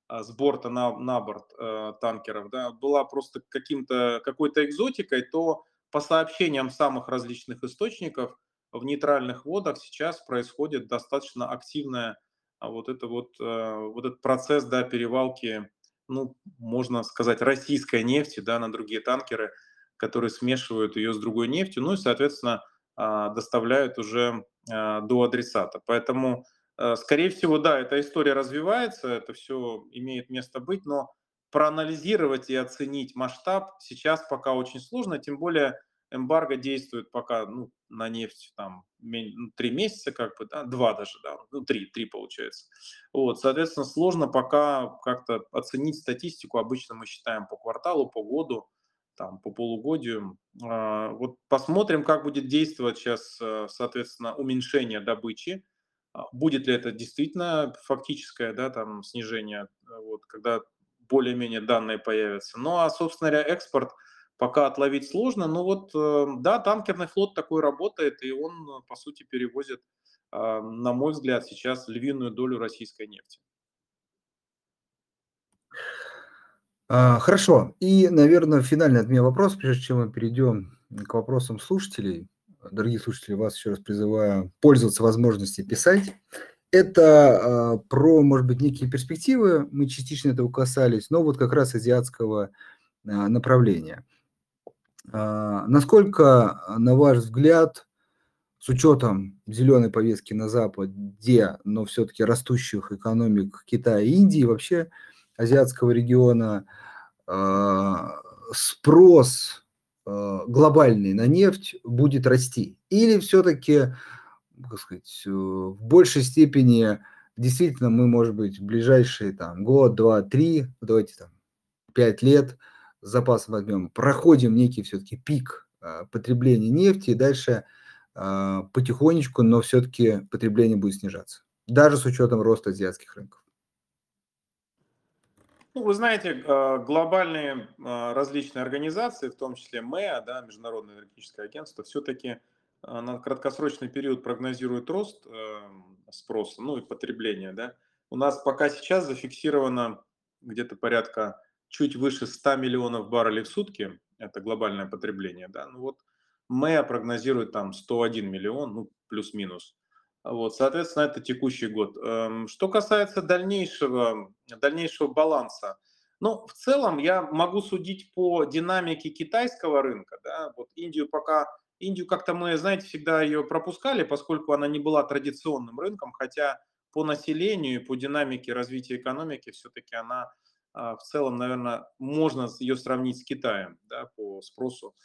с борта на, на борт э, танкеров, да, была просто каким-то, какой-то экзотикой, то по сообщениям самых различных источников в нейтральных водах сейчас происходит достаточно активная а вот это вот, э, вот этот процесс, да, перевалки, ну, можно сказать, российской нефти, да, на другие танкеры, которые смешивают ее с другой нефтью, ну и, соответственно, а, доставляют уже а, до адресата. Поэтому, э, скорее всего, да, эта история развивается, это все имеет место быть, но проанализировать и оценить масштаб сейчас пока очень сложно, тем более эмбарго действует пока ну, на нефть там ну, три месяца, как бы, да, два даже, да, ну три, три получается. Вот, соответственно, сложно пока как-то оценить статистику. Обычно мы считаем по кварталу, по году, там, по полугодию. А, вот посмотрим, как будет действовать сейчас, э, соответственно, уменьшение добычи. А, будет ли это действительно фактическое, да, там, снижение, э, вот, когда более-менее данные появятся. Ну, а, собственно говоря, экспорт пока отловить сложно. Но вот, э, да, танкерный флот такой работает, и он, по сути, перевозит, а, на мой взгляд, сейчас львиную долю российской нефти. А, хорошо. И, наверное, финальный от меня вопрос, прежде чем мы перейдем к вопросам слушателей. Дорогие слушатели, вас еще раз призываю пользоваться возможностью писать. Это э, про, может быть, некие перспективы, мы частично этого касались, но вот как раз азиатского э, направления. Э, насколько, на ваш взгляд, с учетом зеленой повестки на Западе, но все-таки растущих экономик Китая и Индии, вообще азиатского региона, а, спрос а, глобальный на нефть будет расти? Или все-таки, как сказать, э, в большей степени действительно мы, может быть, в ближайшие там, год, два, три, давайте там, пять лет запасом возьмем, проходим некий все-таки пик а, потребления нефти, и дальше потихонечку, но все-таки потребление будет снижаться, даже с учетом роста азиатских рынков. Ну, вы знаете, а, глобальные а, различные организации, в том числе МЭА, да, Международное энергетическое агентство, все-таки а, на краткосрочный период прогнозирует рост спроса, ну и потребления. Да. У нас пока сейчас зафиксировано где-то порядка чуть выше 100 миллионов баррелей в сутки, это глобальное потребление. Да. Ну вот МЭА прогнозирует там 101 миллион, ну плюс-минус. Вот, соответственно, это текущий год. Эм, что касается дальнейшего, дальнейшего баланса, ну, в целом я могу судить по динамике китайского рынка. Да? Вот Индию пока, Индию как-то мы, знаете, всегда ее пропускали, поскольку она не была традиционным рынком, хотя по населению и по динамике развития экономики все-таки она в целом, наверное, можно ее сравнить с Китаем да, по спросу.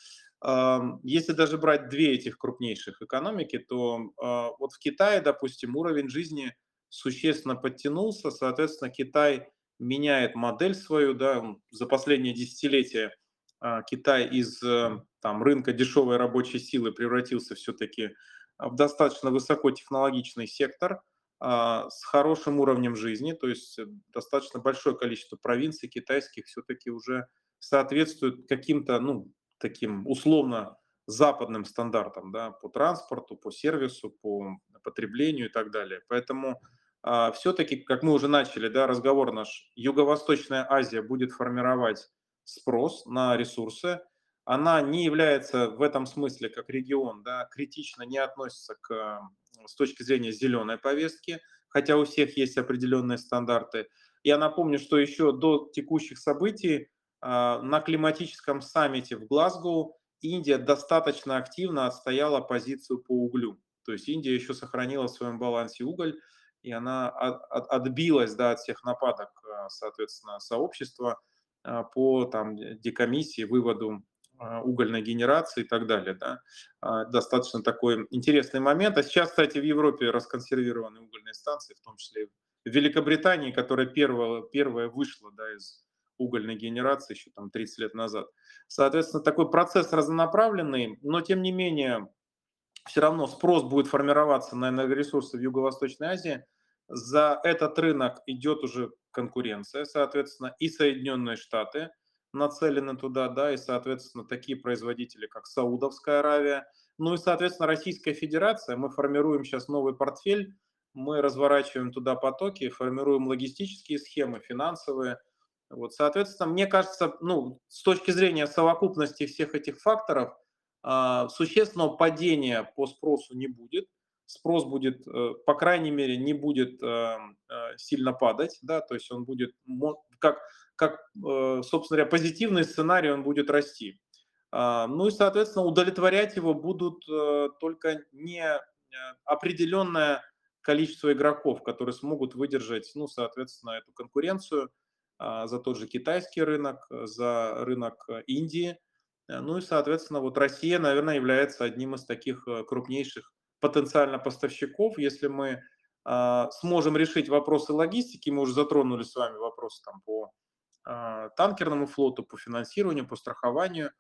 Если даже брать две этих крупнейших экономики, то а, вот в Китае, допустим, уровень жизни существенно подтянулся, соответственно, Китай меняет модель свою, да, за последние десятилетия а, Китай из э, там, рынка дешевой рабочей силы превратился все-таки в достаточно высокотехнологичный сектор а, с хорошим уровнем жизни, то есть э, достаточно большое количество провинций китайских все-таки уже соответствует каким-то, ну, таким условно западным стандартам да, по транспорту, по сервису, по потреблению и так далее. Поэтому а, все-таки, как мы уже начали, да, разговор наш, Юго-Восточная Азия будет формировать спрос на ресурсы. Она не является в этом смысле, как регион, да, критично не относится к, с точки зрения зеленой повестки, хотя у всех есть определенные стандарты. Я напомню, что еще до текущих событий а, на климатическом саммите в Глазго Индия достаточно активно отстояла позицию по углю. То есть Индия еще сохранила в своем балансе уголь, и она отбилась да, от всех нападок, а, соответственно, сообщества а, по там, декомиссии, выводу угольной генерации и так далее. Да. Достаточно такой интересный момент. А сейчас, кстати, в Европе расконсервированы угольные станции, в том числе в Великобритании, которая первая, первая вышла да, из угольной генерации еще там 30 лет назад. Соответственно, такой процесс разнонаправленный, но тем не менее все равно спрос будет формироваться на энергоресурсы в Юго-Восточной Азии. За этот рынок идет уже конкуренция, соответственно, и Соединенные Штаты нацелены туда, да, и, соответственно, такие производители, как Саудовская Аравия, Ну и, соответственно, Российская Федерация, мы формируем сейчас новый портфель, мы разворачиваем туда потоки, формируем логистические схемы, финансовые. Вот, соответственно, мне кажется, ну, с точки зрения совокупности всех этих факторов, э, существенного падения по спросу не будет. Спрос будет, э, по крайней мере, не будет э, э, сильно падать, да, то есть он будет, как, как э, собственно говоря, позитивный сценарий, он будет расти. Э, ну и, соответственно, удовлетворять его будут э, только не э, определенная количество игроков, которые смогут выдержать, ну, соответственно, эту конкуренцию а, за тот же китайский рынок, за рынок Индии. Ну и, соответственно, вот Россия, наверное, является одним из таких крупнейших потенциально поставщиков. Если мы а, сможем решить вопросы логистики, мы уже затронули с вами вопросы там по а, танкерному флоту, по финансированию, по страхованию,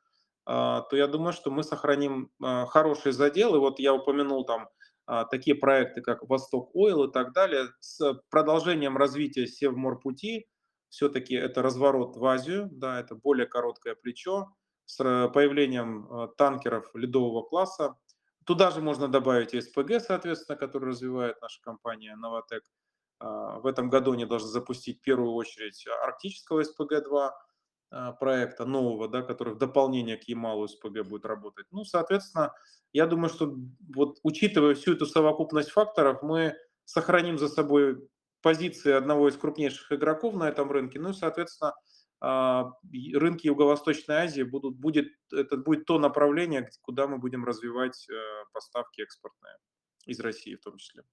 то я думаю, что мы сохраним хороший задел. И вот я упомянул там а, такие проекты, как Восток Ойл и так далее, с продолжением развития Севморпути, все-таки это разворот в Азию, да, это более короткое плечо, с появлением а, танкеров ледового класса. Туда же можно добавить СПГ, соответственно, который развивает наша компания Новотек. А, в этом году они должны запустить в первую очередь арктического СПГ-2, а, проекта нового, да, который в дополнение к Ямалу СПГ будет работать. Ну, соответственно, я думаю, что вот учитывая всю эту совокупность факторов, мы сохраним за собой позиции одного из крупнейших игроков на этом рынке. Ну и, соответственно, а, рынки Юго-Восточной Азии будут, будет, это будет то направление, куда мы будем развивать э, поставки экспортные из России в том числе.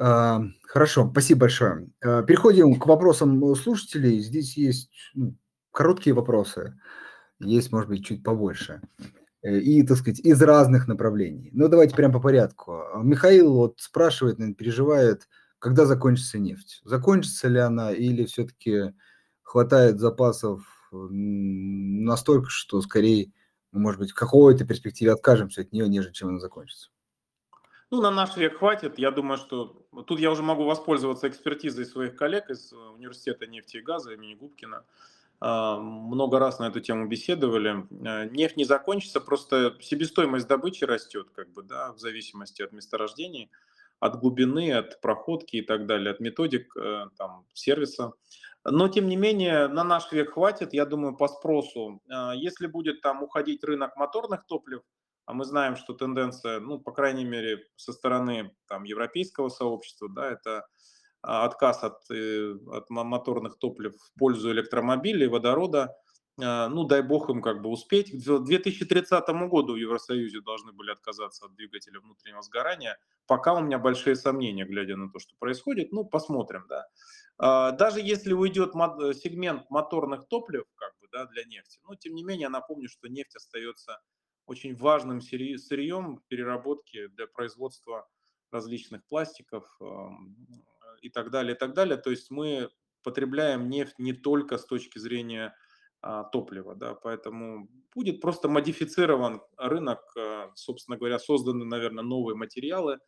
А, хорошо, спасибо большое. А, переходим к вопросам слушателей. Здесь есть ну, короткие вопросы, есть, может быть, чуть побольше. Э, и, так сказать, из разных направлений. Ну, давайте прямо по порядку. А, Михаил вот спрашивает, переживает, когда закончится нефть. Закончится ли она или все-таки хватает запасов настолько, что скорее, может быть, в какой-то перспективе откажемся от нее, нежели чем она закончится? Ну, на наш век хватит. Я думаю, что тут я уже могу воспользоваться экспертизой своих коллег из э, Университета нефти и газа имени Губкина. А, много раз на эту тему беседовали. Э, нефть не закончится, просто себестоимость добычи растет, как бы, да, в зависимости от месторождений, от глубины, от проходки и так далее, от методик э, там, сервиса. Но, тем не менее, на наш век хватит, я думаю, по спросу. Если будет там уходить рынок моторных топлив, а мы знаем, что тенденция, ну, по крайней мере, со стороны там, европейского сообщества, да, это а, отказ от, э, от моторных топлив в пользу электромобилей, водорода. А, ну, дай бог им как бы успеть. К 2030 году в Евросоюзе должны были отказаться от двигателя внутреннего сгорания. Пока у меня большие сомнения, глядя на то, что происходит. Ну, посмотрим, да. А, даже если уйдет сегмент моторных топлив, как бы, да, для нефти, но тем не менее, напомню, что нефть остается очень важным сырьем переработки для производства различных пластиков и так далее, и так далее. То есть мы потребляем нефть не только с точки зрения а, топлива, да, поэтому будет просто модифицирован рынок, а, собственно говоря, созданы, наверное, новые материалы,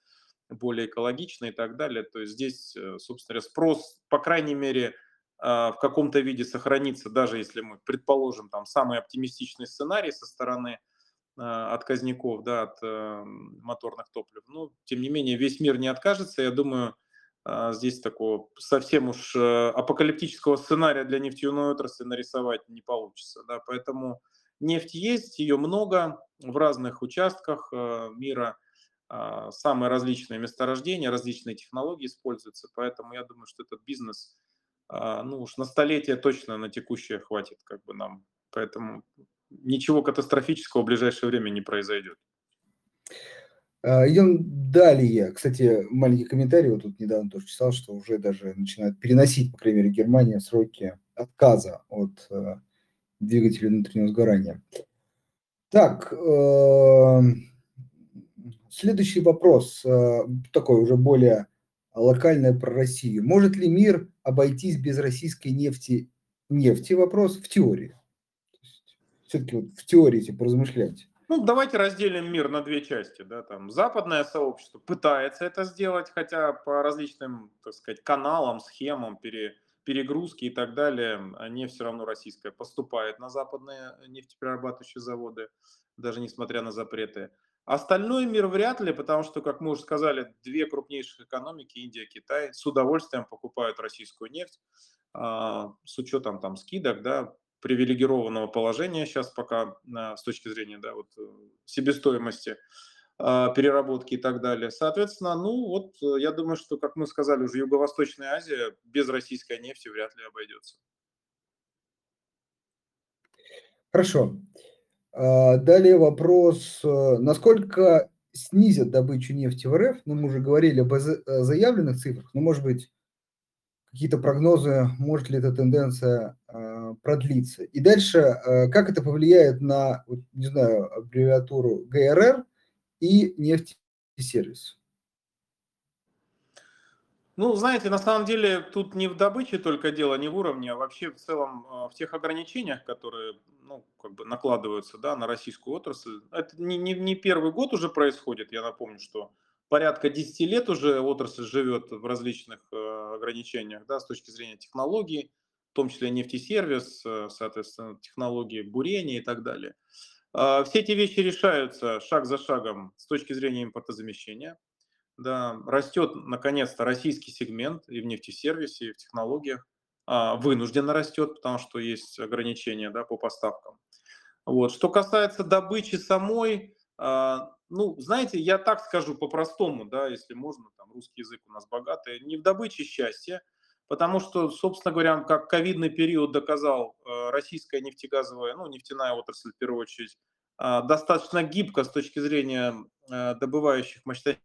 более экологичные и так далее. То есть здесь, э, собственно говоря, спрос, по крайней мере, а, в каком-то виде сохранится, даже если мы предположим там самый оптимистичный сценарий со стороны отказников, да, от э, моторных топлив. Но, тем не менее, весь мир не откажется. Я думаю, э, здесь такого совсем уж э, апокалиптического сценария для нефтяной отрасли нарисовать не получится. Да, поэтому нефть есть, ее много в разных участках э, мира. Э, самые различные месторождения, различные технологии используются. Поэтому я думаю, что этот бизнес, ну уж на столетие точно на текущее хватит как бы нам. Поэтому ничего катастрофического в ближайшее время не произойдет. А, Идем далее. Кстати, маленький комментарий. Вот тут недавно тоже читал, что уже даже начинают переносить, по крайней мере, Германия сроки отказа от э, двигателей внутреннего сгорания. Так, э, следующий вопрос, э, такой уже более локальный про Россию. Может ли мир обойтись без российской нефти? Нефти вопрос в теории все-таки вот в теории типа поразмышлять? Ну, давайте разделим мир на две части. Да, там, западное сообщество пытается это сделать, хотя по различным, так сказать, каналам, схемам, пере, перегрузки и так далее, нефть все равно российская поступает на западные нефтеперерабатывающие заводы. даже несмотря на запреты. Остальной мир вряд ли, потому что, как мы уже сказали, две крупнейших экономики, Индия Китай, с удовольствием покупают российскую нефть а, с учетом там скидок, да, привилегированного положения сейчас пока с точки зрения да, вот, э, себестоимости а, переработки и так далее. Соответственно, ну вот э, я думаю, что, как мы сказали, уже Юго-Восточная Азия без российской нефти вряд ли обойдется. Хорошо. А, далее вопрос, э, насколько снизят добычу нефти в РФ? Ну, мы уже говорили об заявленных цифрах, но, может быть, какие-то прогнозы, может ли эта тенденция а, продлиться? И дальше, а, как это повлияет на, не знаю, аббревиатуру ГРР и нефтесервис? Ну, знаете, на самом деле тут не в добыче только дело, не в уровне, а вообще в целом а, в тех ограничениях, которые ну, как бы накладываются да, на российскую отрасль. Это не, не, не первый год уже происходит. Я напомню, что порядка 10 лет уже отрасль живет в различных э, ограничениях да, с точки зрения технологий, в том числе нефтесервис, э, соответственно, технологии бурения и так далее. Э, все эти вещи решаются шаг за шагом с точки зрения импортозамещения. Да, растет, наконец-то, российский сегмент и в нефтесервисе, и в технологиях. А, вынужденно растет, потому что есть ограничения да, по поставкам. Вот. Что касается добычи самой, а, ну, знаете, я так скажу по-простому, да, если можно, там русский язык у нас богатый, не в добыче счастья, потому что, собственно говоря, как ковидный период доказал, э, российская нефтегазовая, ну, нефтяная отрасль в первую очередь, а, достаточно гибко с точки зрения э, добывающих мощностей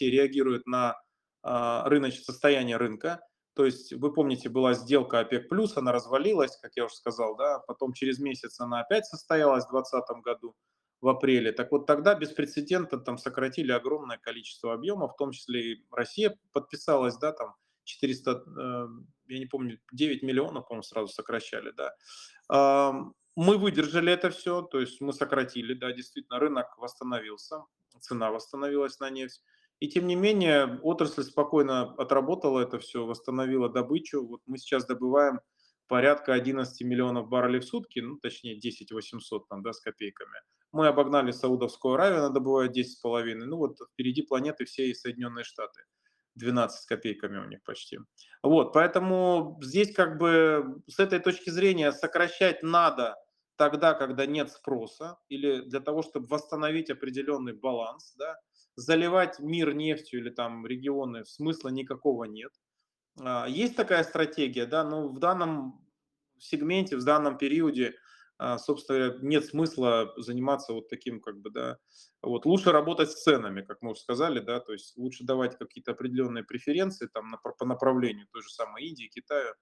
реагирует на рыночное состояние рынка. То есть, вы помните, была сделка ОПЕК+, она развалилась, как я уже сказал, да, потом через месяц она опять состоялась в 2020 году, в апреле. Так вот тогда беспрецедентно там сократили огромное количество объемов, в том числе и Россия подписалась, да, там 400, э, я не помню, 9 миллионов, по-моему, сразу сокращали, да. Мы выдержали это все, то есть мы сократили, да, действительно, рынок восстановился, цена восстановилась на нефть. И тем не менее, отрасль спокойно отработала это все, восстановила добычу. Вот мы сейчас добываем порядка 11 миллионов баррелей в сутки, ну, точнее, 10 800 там, да, с копейками. Мы обогнали Саудовскую Аравию, она добывает 10,5. Ну, вот впереди планеты все и Соединенные Штаты. 12 с копейками у них почти. Вот, поэтому здесь как бы с этой точки зрения сокращать надо тогда, когда нет спроса, или для того, чтобы восстановить определенный баланс, да, заливать мир нефтью или там регионы смысла никакого нет. А, есть такая стратегия, да, но в данном сегменте, в данном периоде, а, собственно, нет смысла заниматься вот таким, как бы, да, вот лучше работать с ценами, как мы уже сказали, да, то есть лучше давать какие-то определенные преференции там на, по направлению той же самой Индии, Китая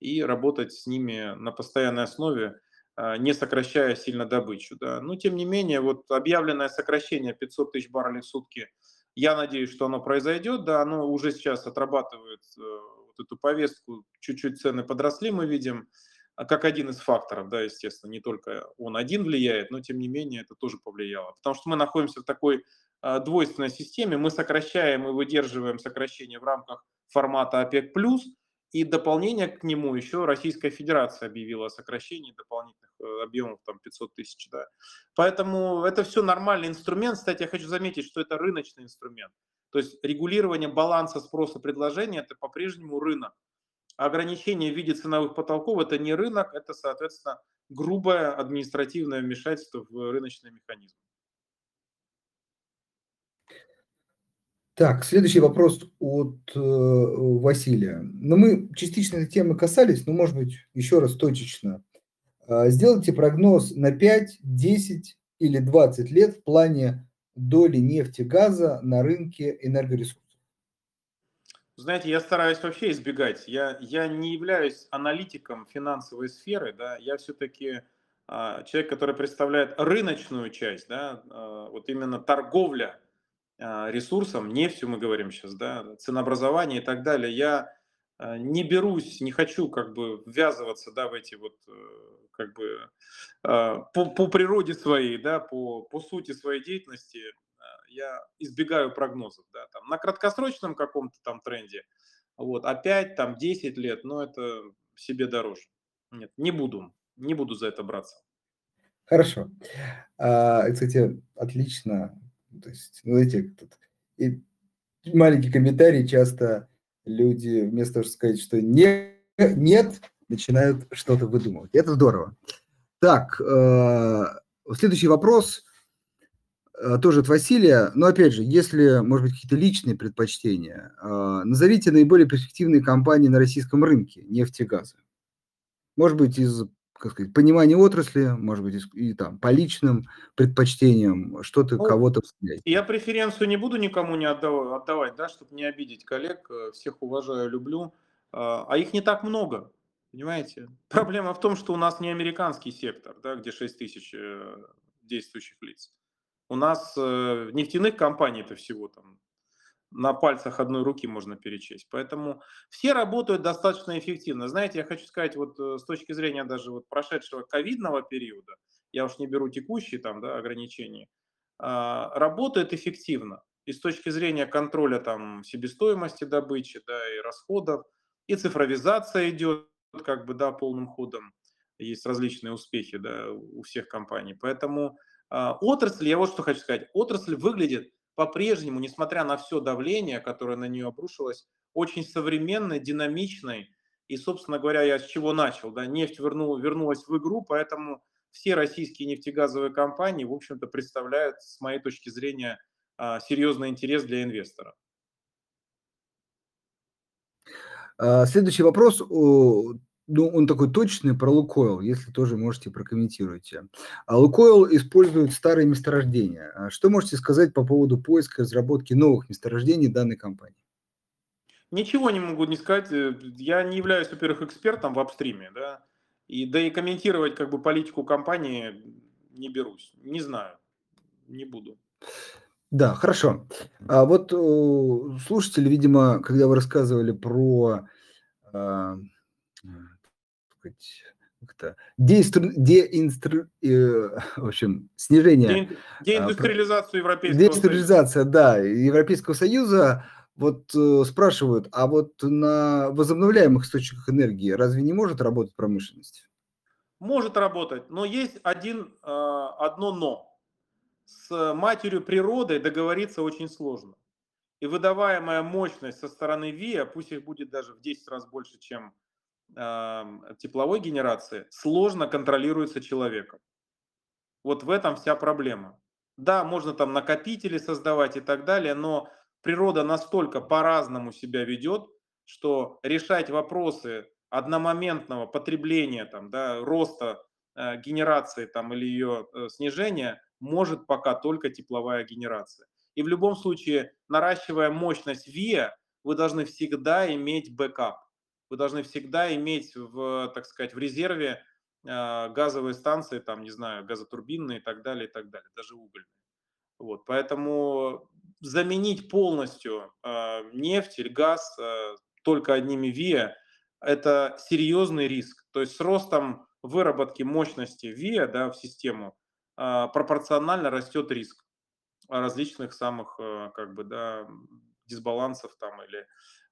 и работать с ними на постоянной основе, а, не сокращая сильно добычу. Да. Но тем не менее, вот объявленное сокращение 500 тысяч баррелей в сутки, я надеюсь, что оно произойдет, да, оно уже сейчас отрабатывает э, вот эту повестку, чуть-чуть цены подросли, мы видим, как один из факторов, да, естественно, не только он один влияет, но тем не менее это тоже повлияло. Потому что мы находимся в такой а, двойственной системе, мы сокращаем и выдерживаем сокращение в рамках формата ОПЕК+, и дополнение к нему еще Российская Федерация объявила о сокращении дополнительных э, объемов, там 500 тысяч. Да. Поэтому это все нормальный инструмент. Кстати, я хочу заметить, что это рыночный инструмент. То есть регулирование баланса спроса и предложения – это по-прежнему рынок. Ограничение в виде ценовых потолков – это не рынок, это, соответственно, грубое административное вмешательство в рыночный механизм. Так, следующий вопрос от э, Василия. Ну, мы частично этой темы касались, но, может быть, еще раз точечно. Э, сделайте прогноз на 5, 10 или 20 лет в плане доли нефти, газа на рынке энергоресурсов. Знаете, я стараюсь вообще избегать. Я, я не являюсь аналитиком финансовой сферы, да, я все-таки а, человек, который представляет рыночную часть, да, а, вот именно торговля а, ресурсам, нефтью мы говорим сейчас, да, ценообразование и так далее, я а, не берусь, не хочу как бы ввязываться, да, в эти вот э, как бы а, по, по природе своей, да, по, по сути своей деятельности я избегаю прогнозов, да, там на краткосрочном каком-то там тренде, вот, опять там 10 лет, но это себе дороже. Нет, не буду, не буду за это браться. Хорошо. А, кстати, отлично. То есть, ну, эти тут и маленький комментарий часто люди вместо того, чтобы сказать, что не, нет, начинают что-то выдумывать. Это здорово. Так, э, следующий вопрос тоже от Василия. Но опять же, если, может быть, какие-то личные предпочтения, э, назовите наиболее перспективные компании на российском рынке нефти и газа. Может быть, из как сказать, понимания отрасли, может быть, и там по личным предпочтениям что-то Ну, кого-то Я преференцию не буду никому не отдавать, отдавать да, чтобы не обидеть коллег, э, всех уважаю, люблю, а их не так много, понимаете? *laughs* Проблема в том, что у нас не американский сектор, да, где 6 тысяч э, действующих лиц. У нас э, нефтяных компаний-то всего там на пальцах одной руки можно перечесть. Поэтому все работают достаточно эффективно. Знаете, я хочу сказать, вот э, с точки зрения даже вот прошедшего ковидного периода, я уж не беру текущие там да, ограничения, а, работает эффективно. И с точки зрения контроля там себестоимости добычи, да, и расходов, и цифровизация идет как бы, да, полным ходом. Есть различные успехи, да, у всех компаний. Поэтому отрасль, я вот что хочу сказать, отрасль выглядит по-прежнему, несмотря на все давление, которое на нее обрушилось, очень современной, динамичной. И, собственно говоря, я с чего начал. Да, нефть вернула, вернулась в игру, поэтому все российские нефтегазовые компании, в общем-то, представляют, с моей точки зрения, а, серьезный интерес для инвестора. А, следующий вопрос ну, он такой точный про Лукойл, если тоже можете прокомментируйте. А Лукойл использует старые месторождения. А что можете сказать по поводу поиска и разработки новых месторождений данной компании? Ничего не могу не сказать. Э, я не являюсь, во-первых, экспертом в апстриме, да, и да и комментировать как бы политику компании не берусь. Не знаю, не буду. Да, хорошо. А вот слушатели, видимо, когда вы рассказывали про а, сказать, как-то деинстру, деинстру, э, *laughs* в общем, снижение... Де, деиндустриализацию Европейского Деиндустриализация, Союза. да, Европейского Союза. Вот э, спрашивают, а вот на возобновляемых источниках энергии разве не может работать промышленность? Может работать, но есть один, э, одно но. С матерью природой договориться очень сложно. И выдаваемая мощность со стороны ВИА, пусть их будет даже в 10 раз больше, чем тепловой генерации сложно контролируется человеком. Вот в этом вся проблема. Да, можно там накопители создавать и так далее, но природа настолько по-разному себя ведет, что решать вопросы одномоментного потребления, там, да, роста э, генерации там, или ее э, снижения может пока только тепловая генерация. И в любом случае, наращивая мощность ВИЭ, вы должны всегда иметь бэкап вы должны всегда иметь в, так сказать, в резерве э, газовые станции, там, не знаю, газотурбинные и так далее, и так далее, даже угольные. Вот, поэтому заменить полностью э, нефть или газ э, только одними ВИА – это серьезный риск. То есть с ростом выработки мощности ВИА да, в систему пропорционально растет риск различных самых как бы, да, дисбалансов там или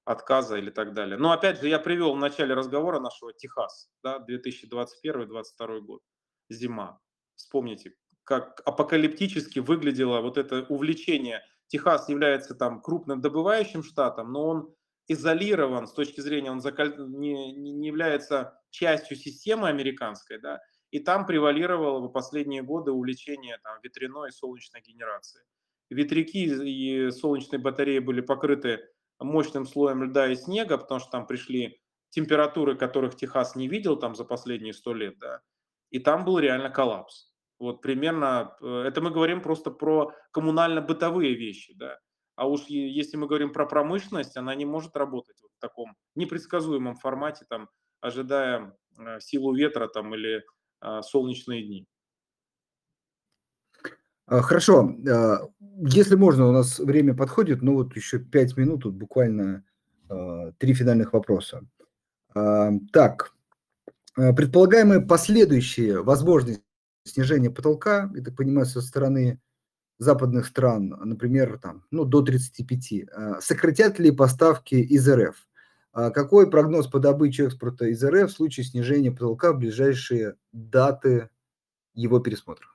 отказа или так далее. Но опять же, я привел в начале разговора нашего Техас, да, 2021-2022 год, зима. Вспомните, как апокалиптически выглядело вот это увлечение. Техас является там крупным добывающим штатом, но он изолирован с точки зрения, он закаль... не, не является частью системы американской, да, и там превалировало в последние годы увлечение там, ветряной и солнечной генерации. Ветряки и солнечные батареи были покрыты мощным слоем льда и снега, потому что там пришли температуры, которых Техас не видел там за последние сто лет, да, и там был реально коллапс. Вот примерно, э, это мы говорим просто про коммунально-бытовые вещи, да. А уж если мы говорим про промышленность, она не может работать вот в таком непредсказуемом формате, там, ожидая э, силу ветра там, или э, солнечные дни. А, хорошо, а, если можно, у нас время подходит, но вот еще пять минут, тут буквально а, три финальных вопроса. Так, предполагаемые последующие возможности снижения потолка, я так понимаю, со стороны западных стран, например, там, ну, до 35, сократят ли поставки из РФ? Какой прогноз по добыче экспорта из РФ в случае снижения потолка в ближайшие даты его пересмотр?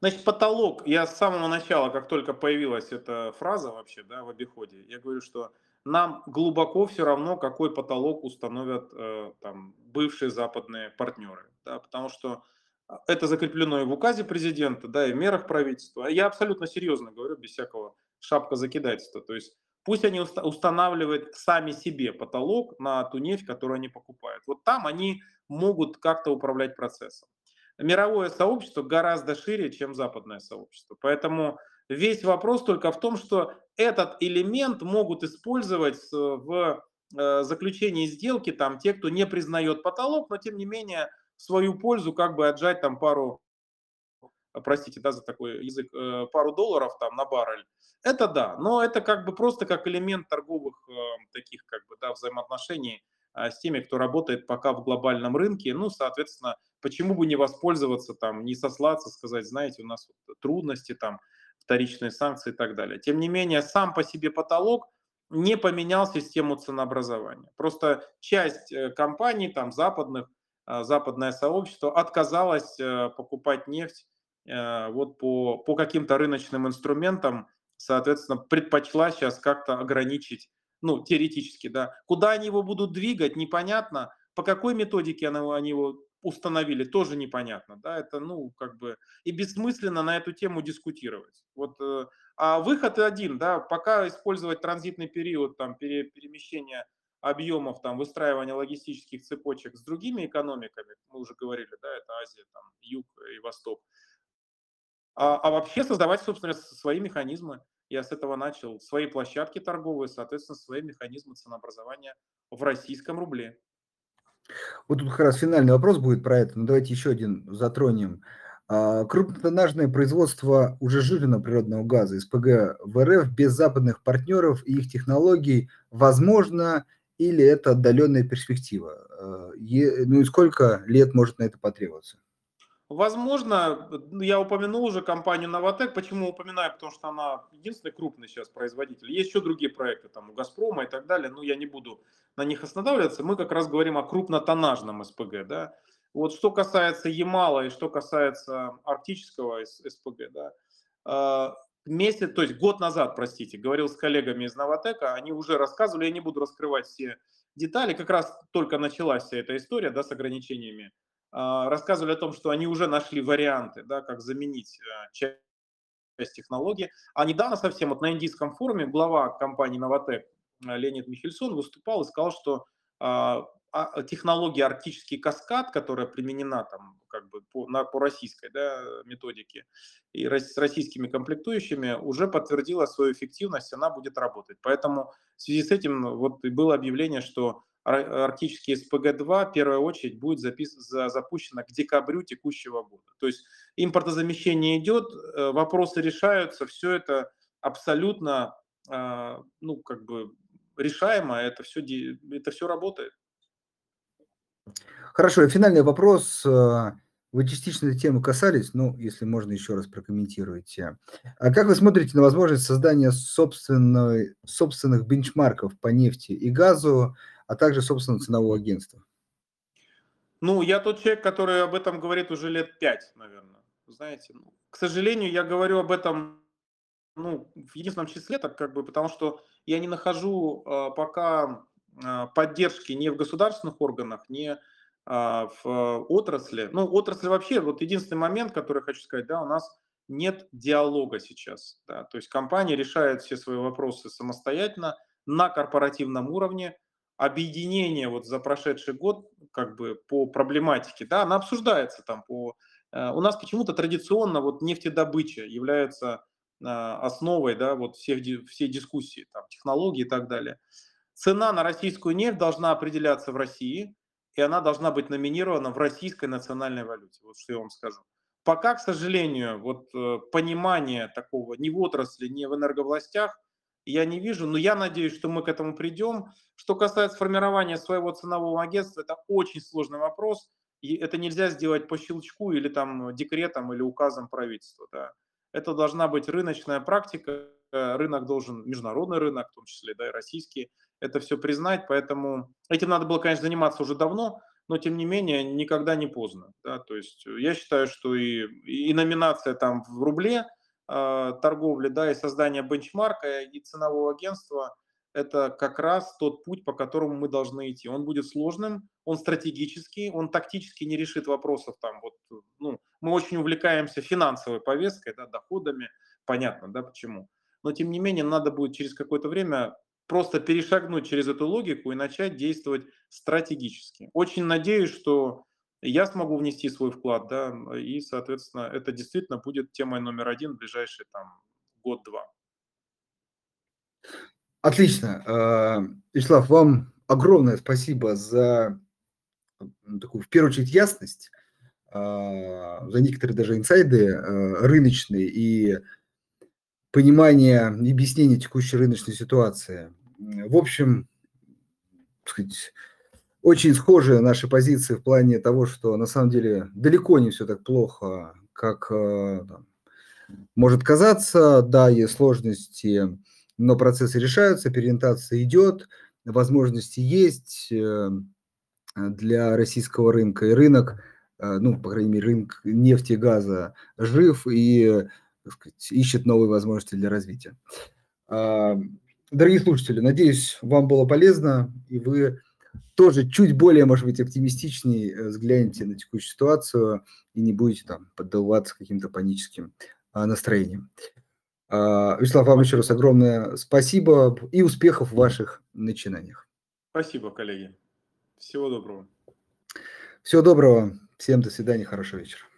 Значит, потолок. Я с самого начала, как только появилась эта фраза вообще, да, в обиходе, я говорю, что нам глубоко все равно, какой потолок установят э, там бывшие западные партнеры, да, потому что а, это закреплено и в указе президента, да, и в мерах правительства. Я абсолютно серьезно говорю, без всякого шапка закидательства. То есть пусть они устанавливают сами себе потолок на ту нефть, которую они покупают. Вот там они могут как-то управлять процессом. Мировое сообщество гораздо шире, чем западное сообщество. Поэтому весь вопрос только в том, что этот элемент могут использовать в э, заключении сделки там те, кто не признает потолок, но тем не менее в свою пользу как бы отжать там пару, простите, да, за такой язык, э, пару долларов там на баррель. Это да, но это как бы просто как элемент торговых э, таких как бы да, взаимоотношений с теми, кто работает пока в глобальном рынке. Ну, соответственно, почему бы не воспользоваться там, не сослаться, сказать, знаете, у нас трудности там, вторичные санкции и так далее. Тем не менее, сам по себе потолок не поменял систему ценообразования. Просто часть э, компаний, там, западных, а, западное сообщество отказалось э, покупать нефть э, вот по, по каким-то рыночным инструментам, соответственно, предпочла сейчас как-то ограничить, ну, теоретически, да. Куда они его будут двигать, непонятно. По какой методике они его установили, тоже непонятно, да, это, ну, как бы, и бессмысленно на эту тему дискутировать. Вот, э, а выход один, да, пока использовать транзитный период, там, пере, перемещения объемов, там, выстраивания логистических цепочек с другими экономиками, мы уже говорили, да, это Азия, там, Юг и Восток, а, а вообще создавать, собственно, свои механизмы. Я с этого начал. Свои площадки торговые, соответственно, свои механизмы ценообразования в российском рубле. Вот тут как раз финальный вопрос будет про это, но давайте еще один затронем. А, крупнотоннажное производство уже жирного природного газа СПГ в РФ без западных партнеров и их технологий возможно или это отдаленная перспектива? А, ну и сколько лет может на это потребоваться? Возможно, ну, я упомянул уже компанию Новотек. Почему упоминаю? Потому что она единственный крупный сейчас производитель. Есть еще другие проекты, там у Газпрома и так далее, но я не буду на них останавливаться. Мы как раз говорим о крупнотоннажном СПГ. Да? Вот что касается Ямала и что касается арктического СПГ, да, а, месяц, то есть год назад, простите, говорил с коллегами из Новотека, они уже рассказывали, я не буду раскрывать все детали, как раз только началась вся эта история да, с ограничениями рассказывали о том, что они уже нашли варианты, да, как заменить а, часть технологии. А недавно совсем вот на индийском форуме глава компании Новотек а, Леонид Михельсон выступал и сказал, что технология арктический каскад, которая применена там как бы по, на, по российской да, методике и с российскими комплектующими, уже подтвердила свою эффективность, она будет работать. Поэтому в связи с этим вот и было объявление, что арктический СПГ-2 в первую очередь будет запис... запущена к декабрю текущего года. То есть импортозамещение идет, э, вопросы решаются, все это абсолютно а, ну, как бы решаемо, это все, это все работает. Хорошо, финальный вопрос. Э, вы частично этой темы касались, ну, если можно еще раз прокомментируйте. А как вы смотрите на возможность создания собственной, собственных бенчмарков по нефти и газу, а также, собственно, ценового агентства? Ну, я тот человек, который об этом говорит уже лет пять, наверное. Знаете, ну, к сожалению, я говорю об этом ну, в единственном числе, так как бы, потому что я не нахожу э, пока э, поддержки ни в государственных органах, ни э, в отрасли. Ну, отрасль вообще, вот единственный момент, который хочу сказать, да, у нас нет диалога сейчас. Да, то есть компания решает все свои вопросы самостоятельно на корпоративном уровне, объединение вот за прошедший год как бы по проблематике, да, она обсуждается там по... Э, у нас почему-то традиционно вот нефтедобыча является э, основой, да, вот всех, всей дискуссии, там, технологии и так далее. Цена на российскую нефть должна определяться в России, и она должна быть номинирована в российской национальной валюте. Вот что я вам скажу. Пока, к сожалению, вот э, понимание такого ни в отрасли, ни в энерговластях – я не вижу, но я надеюсь, что мы к этому придем. Что касается формирования своего ценового агентства, это очень сложный вопрос, и это нельзя сделать по щелчку или там декретом или указом правительства. Да. Это должна быть рыночная практика, рынок должен, международный рынок, в том числе, да, и российский, это все признать, поэтому этим надо было, конечно, заниматься уже давно, но тем не менее никогда не поздно. Да? То есть я считаю, что и, и номинация там в рубле э, торговли, да, и создание бенчмарка и ценового агентства – это как раз тот путь, по которому мы должны идти. Он будет сложным, он стратегический, он тактически не решит вопросов там вот, ну, мы очень увлекаемся финансовой повесткой, да, доходами, понятно, да, почему. Но тем не менее надо будет через какое-то время просто перешагнуть через эту логику и начать действовать стратегически. Очень надеюсь, что я смогу внести свой вклад, да, и, соответственно, это действительно будет темой номер один в ближайший там год-два. Отлично. А, Вячеслав, вам огромное спасибо за такую, в первую очередь, ясность, а, за некоторые даже инсайды а, рыночные и понимание объяснение текущей рыночной ситуации. В общем, сказать, очень схожие наши позиции в плане того, что на самом деле далеко не все так плохо, как э, там, может казаться. Да, есть сложности, но процессы решаются, переориентация идет, возможности есть э, для российского рынка. И рынок, э, ну, по крайней мере, рынок нефти и газа жив и сказать, ищет новые возможности для развития. Дорогие слушатели, надеюсь, вам было полезно, и вы тоже чуть более, может быть, оптимистичнее э, взглянете на текущую ситуацию и не будете там поддаваться каким-то паническим а, настроениям. А, Вячеслав, вам еще раз огромное спасибо и успехов в ваших начинаниях. Спасибо, коллеги. Всего доброго. Всего доброго. Всем до свидания, хорошего вечера.